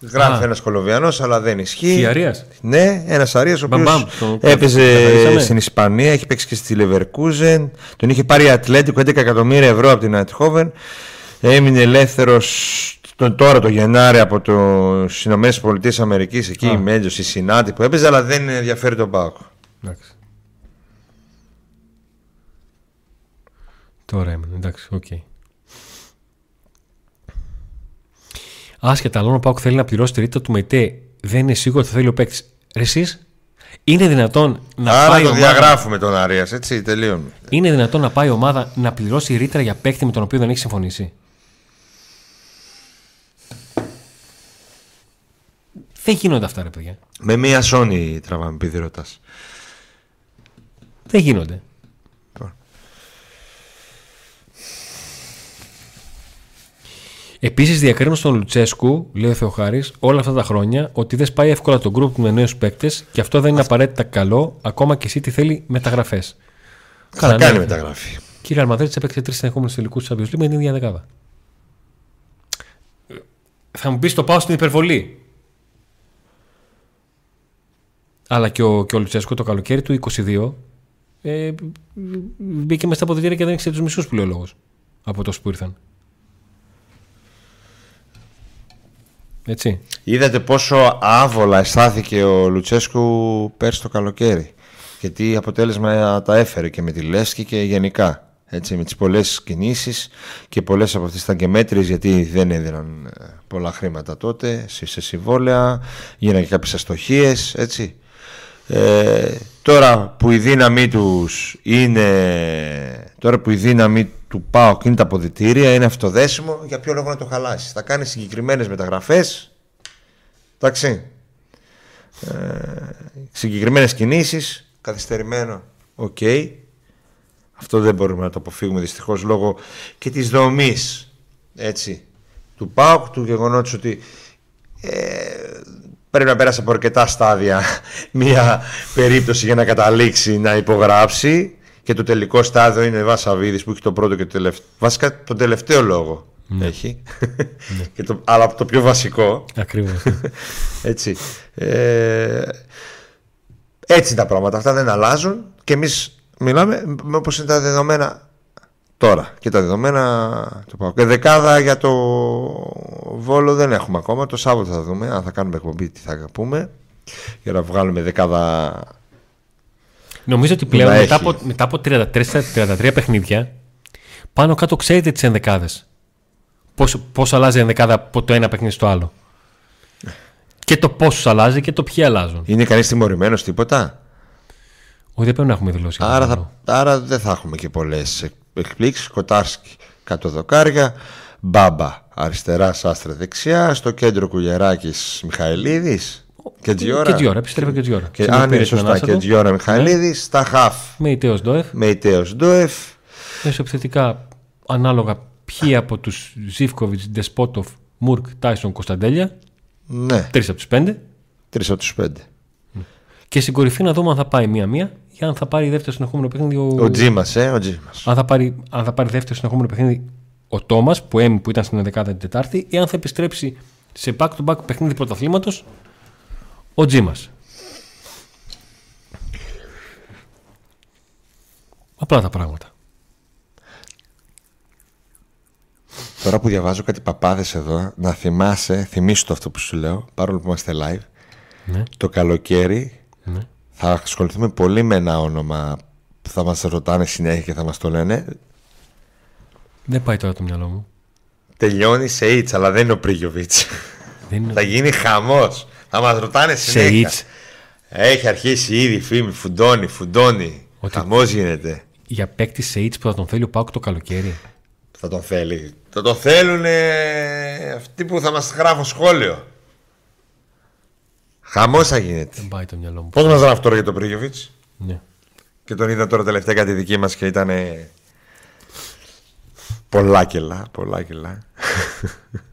Γράφει Α. ένας Κολοβιανός αλλά δεν ισχύει. Χιαρίας. Ναι, ένας Αρίας ο Μπαμ, οποίος μπαμ, το- έπαιζε καθαρίσαμε. στην Ισπανία, έχει παίξει και στη Leverkusen. Τον είχε πάρει η Ατλέτικο 11 εκατομμύρια ευρώ από την Ατχόβεν. Έμεινε ελεύθερος τώρα το Γενάρη από το Ηνωμένες Πολιτείες Αμερικής, εκεί Α. η Μέντζος, η Σινάτη που έπαιζε, αλλά δεν ενδιαφέρει τον Πάοκ. Εντάξει. Τώρα έμεινε, εντάξει, οκ. Άσχετα, αλλά ο Πάουκ θέλει να πληρώσει τη ρήτρα του ΜΕΤΕ. Δεν είναι σίγουρο ότι θα θέλει ο παίκτης. Εσείς, είναι δυνατόν να Άρα πάει το ομάδα... διαγράφουμε τον Αρίας, έτσι, τελείωνε. Είναι δυνατόν να πάει η ομάδα να πληρώσει ρήτρα για παίκτη με τον οποίο δεν έχει συμφωνήσει; Δεν γίνονται αυτά, ρε παιδιά. Με μία Sony τραβάμε, επειδή ρωτάς. Δεν γίνονται. Επίσης, διακρίνω στον Λουτσέσκου, λέει ο Θεοχάρης, όλα αυτά τα χρόνια ότι δεν σπάει εύκολα τον γκρουπ με νέους παίκτες και αυτό δεν είναι απαραίτητα καλό, ακόμα και εσύ τι θέλει μεταγραφές. Θα κάνει μεταγραφή. Κύριε Αλμαδρίτης έπαιξε τρεις συνεχόμενους τελικούς του Champions League με την ίδια δεκάδα. Θα μου πεις το πάω στην υπερβολή. Αλλά και ο, και ο Λουτσέσκο το καλοκαίρι του 22 ε, μπήκε μέσα στα αποδητήρια και δεν ήξερε τους μισούς που λέει ο λόγος από τόσο που ήρθαν. Έτσι. Είδατε πόσο άβολα αισθάθηκε ο Λουτσέσκου πέρσι το καλοκαίρι. Και τι αποτέλεσμα τα έφερε και με τη Λέσκη και γενικά. Έτσι, με τις πολλές κινήσεις και πολλές από αυτές ήταν και μέτρες γιατί δεν έδιναν ε, πολλά χρήματα τότε σε σε συμβόλαια, γίνανε και κάποιες αστοχίες, έτσι. Ε, τώρα που η δύναμή τους είναι τώρα που η δύναμη του ΠΑΟΚ είναι τα αποδητήρια είναι αυτοδέσιμο για ποιο λόγο να το χαλάσει. Θα κάνει συγκεκριμένες μεταγραφές εντάξει. Ε, συγκεκριμένες κινήσεις καθυστερημένο οκ. Αυτό δεν μπορούμε να το αποφύγουμε δυστυχώς λόγω και της δομής έτσι του ΠΑΟΚ του γεγονότος ότι ε, πρέπει να πέρασε από αρκετά στάδια (laughs) μια περίπτωση για να καταλήξει να υπογράψει και το τελικό στάδιο είναι ο Σαββίδης που έχει το πρώτο και το τελευταίο. Βασικά τον τελευταίο λόγο έχει. (laughs) Και το, αλλά το πιο βασικό. Ακριβώς. (laughs) έτσι. Ε, έτσι είναι τα πράγματα. Αυτά δεν αλλάζουν. Και εμείς μιλάμε με όπως είναι τα δεδομένα Τώρα. Και τα δεδομένα το πάω. Και δεκάδα για το Βόλο δεν έχουμε ακόμα. Το Σάββατο θα δούμε αν θα κάνουμε εκπομπή τι θα πούμε. Για να βγάλουμε δεκάδα. Νομίζω ότι πλέον Να μετά έχει. από, μετά από 33 παιχνίδια πάνω κάτω ξέρετε τις ενδεκάδες. Πώς, πώς αλλάζει η ενδεκάδα από το ένα παιχνίδι στο άλλο. Και το πόσους αλλάζει και το ποιοι αλλάζουν. Είναι κανείς τιμωρημένος τίποτα; Όχι, δεν πρέπει να έχουμε δηλώσει. Άρα, αυτό. θα, άρα δεν θα έχουμε και πολλές εκπλήξεις. Κοτάρσκι κάτω δοκάρια. Μπάμπα αριστερά, Σάστρε δεξιά. Στο κέντρο Κουλιαράκης Μιχαηλίδης. Και Τζιόρα. Και Τζιόρα, επιστρέφει και Τζιόρα. Και, Στην α, ναι, πήρε την σωστά. ανάσα Και του. Τζιόρα Μιχαηλίδη. Στα χαφ. Με ιτέος Ντόεφ. Με ιτέο Ντόεφ. Μέσω επιθετικά ανάλογα ποιοι από τους Ζήφκοβιτς, Ντεσπότοφ, Μουρκ, Τάισον, Κωνσταντέλια. Ναι, Τρεις από τους πέντε. τρεις από τους πέντε. Και στην κορυφή να δούμε αν θα πάει μία-μία ή αν θα πάρει δεύτερο συνεχόμενο παιχνίδι ο, Ο Τζίμας, ε, ο Τζίμας. αν, θα πάρει, αν θα πάρει δεύτερο συνεχόμενο παιχνίδι ο Τόμας που έμεινε που ήταν στην 11η την Τετάρτη ή αν θα επιστρέψει σε back-to-back παιχνίδι πρωταθλήματος ο Τζίμας. Απλά τα πράγματα. Τώρα που διαβάζω κάτι παπάδες εδώ, να θυμάσαι, θυμίσου το αυτό που σου λέω, παρόλο που είμαστε live. Ναι. Το καλοκαίρι Ναι. θα ασχοληθούμε πολύ με ένα όνομα που θα μας ρωτάνε συνέχεια και θα μας το λένε. Δεν πάει τώρα το μυαλό μου. Τελειώνει σε Ιτς, αλλά δεν είναι ο Πρίγιοβιτς. Δεν είναι... θα γίνει χαμός. Θα μας ρωτάνε σε συνέχεια. Ιτς. Έχει αρχίσει ήδη η φήμη, φουντώνει, φουντώνει. Ότι- Χαμός γίνεται. Για παίκτη σε Ιτς που θα τον θέλει ο Πάουκ το καλοκαίρι. Θα τον θέλει. Θα τον θέλουν αυτοί που θα μας γράφουν σχόλιο. Χαμός θα γίνεται. Δεν πάει το μυαλό μου. Πώς μας γράφει τώρα για τον Πρίγιοβιτς. Ναι. Και τον είδα τώρα τελευταία κάτι δική μας και ήταν πολλά κιλά, πολλά κιλά. (laughs)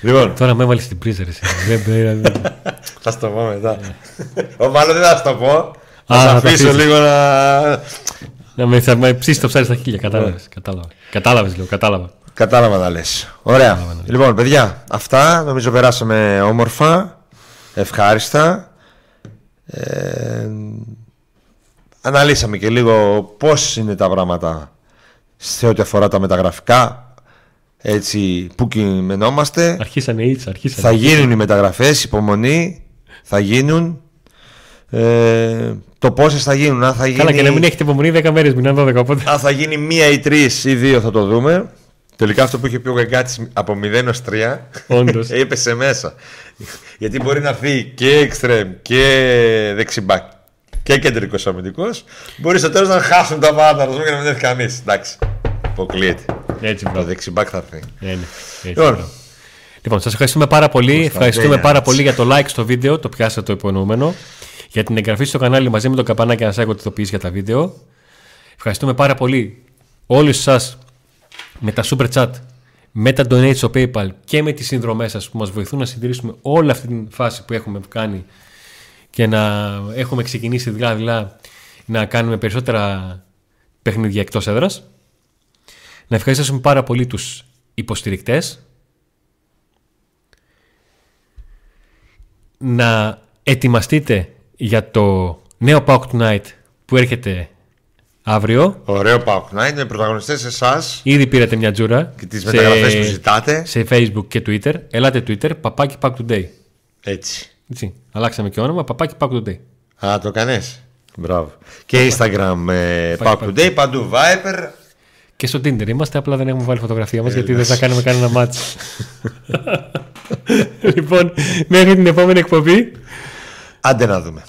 λοιπόν, Τώρα με έβαλες στην πρίζα, ρε. εσύ. (laughs) Δεν πρέπει να- θα σου το πω μετά. Ο, μάλλον δεν θα σου το πω. Θα Α, σε θα το αφήσω αφήσεις. λίγο να... Να με, θα με ψήσεις το ψάρι στα χίλια. Κατάλαβες. Κατάλαβα. Κατάλαβες, λέω. Κατάλαβα. Κατάλαβα να λες. Ωραία. Λοιπόν, παιδιά, αυτά νομίζω περάσαμε όμορφα, ευχάριστα. Ε, αναλύσαμε και λίγο πώς είναι τα πράγματα σε ό,τι αφορά τα μεταγραφικά. Έτσι, που κειμενόμαστε. Αρχίσανε οι Ιτς, αρχίσανε. Θα γίνουν οι μεταγραφές, υπομονή, θα γίνουν. Ε, το πόσες θα γίνουν, αν θα γίνει... Καλά, και να μην έχετε υπομονή 10 μέρες, μην είναι 12. Οπότε. Αν θα γίνει μία ή τρεις ή δύο θα το δούμε. Τελικά αυτό που είχε πει ο Γκαγκάτης από 0 έω 3 Όντως. (laughs) έπεσε μέσα. Γιατί μπορεί να έρθει και εξτρεμ και δεξιμπάκ και κεντρικός αμυντικός. Μπορεί στο τέλος να χάσουν τα πάντα να και να μην έρθει κανείς. Εντάξει. Αποκλείεται. Έτσι, Το μπράβο. δεξιμπάκ θα έρθει. Ναι, ναι. Έτσι, Λοιπόν. μπράβο. Λοιπόν, σας ευχαριστούμε πάρα πολύ. Ευχαριστούμε πάρα πολύ για το like στο βίντεο. Το πιάσατε το υπονοούμενο. Για την εγγραφή στο κανάλι μαζί με το καπανάκι να σας έχω ειδοποιήσει για τα βίντεο. Ευχαριστούμε πάρα πολύ όλους εσά με τα super chat, με τα donate στο PayPal και με τις συνδρομές σας που μας βοηθούν να συντηρήσουμε όλη αυτή την φάση που έχουμε κάνει και να έχουμε ξεκινήσει δειλά-δειλά να κάνουμε περισσότερα παιχνίδια εκτός έδρας. Να ευχαριστήσουμε πάρα πολύ τους υποστηρικτές. Να ετοιμαστείτε για το νέο Pauk Tonight που έρχεται αύριο. Ωραίο Pauk Night με πρωταγωνιστές εσάς Ήδη πήρατε μια τζούρα και τις μεταγραφές που ζητάτε. σε Facebook και Twitter. Ελάτε Twitter, παπάκι Pack Today. Έτσι. Έτσι. Αλλάξαμε και όνομα, παπάκι Pack Today. Α, το κανέ. Μπράβο. Και Instagram ε, Pauk Today, παντού Viper. Και στο Tinder είμαστε, απλά δεν έχουμε βάλει φωτογραφία μας γιατί δεν θα κάνουμε κανένα μάτς. (laughs) λοιπόν, μέχρι την επόμενη εκπομπή. Άντε να δούμε.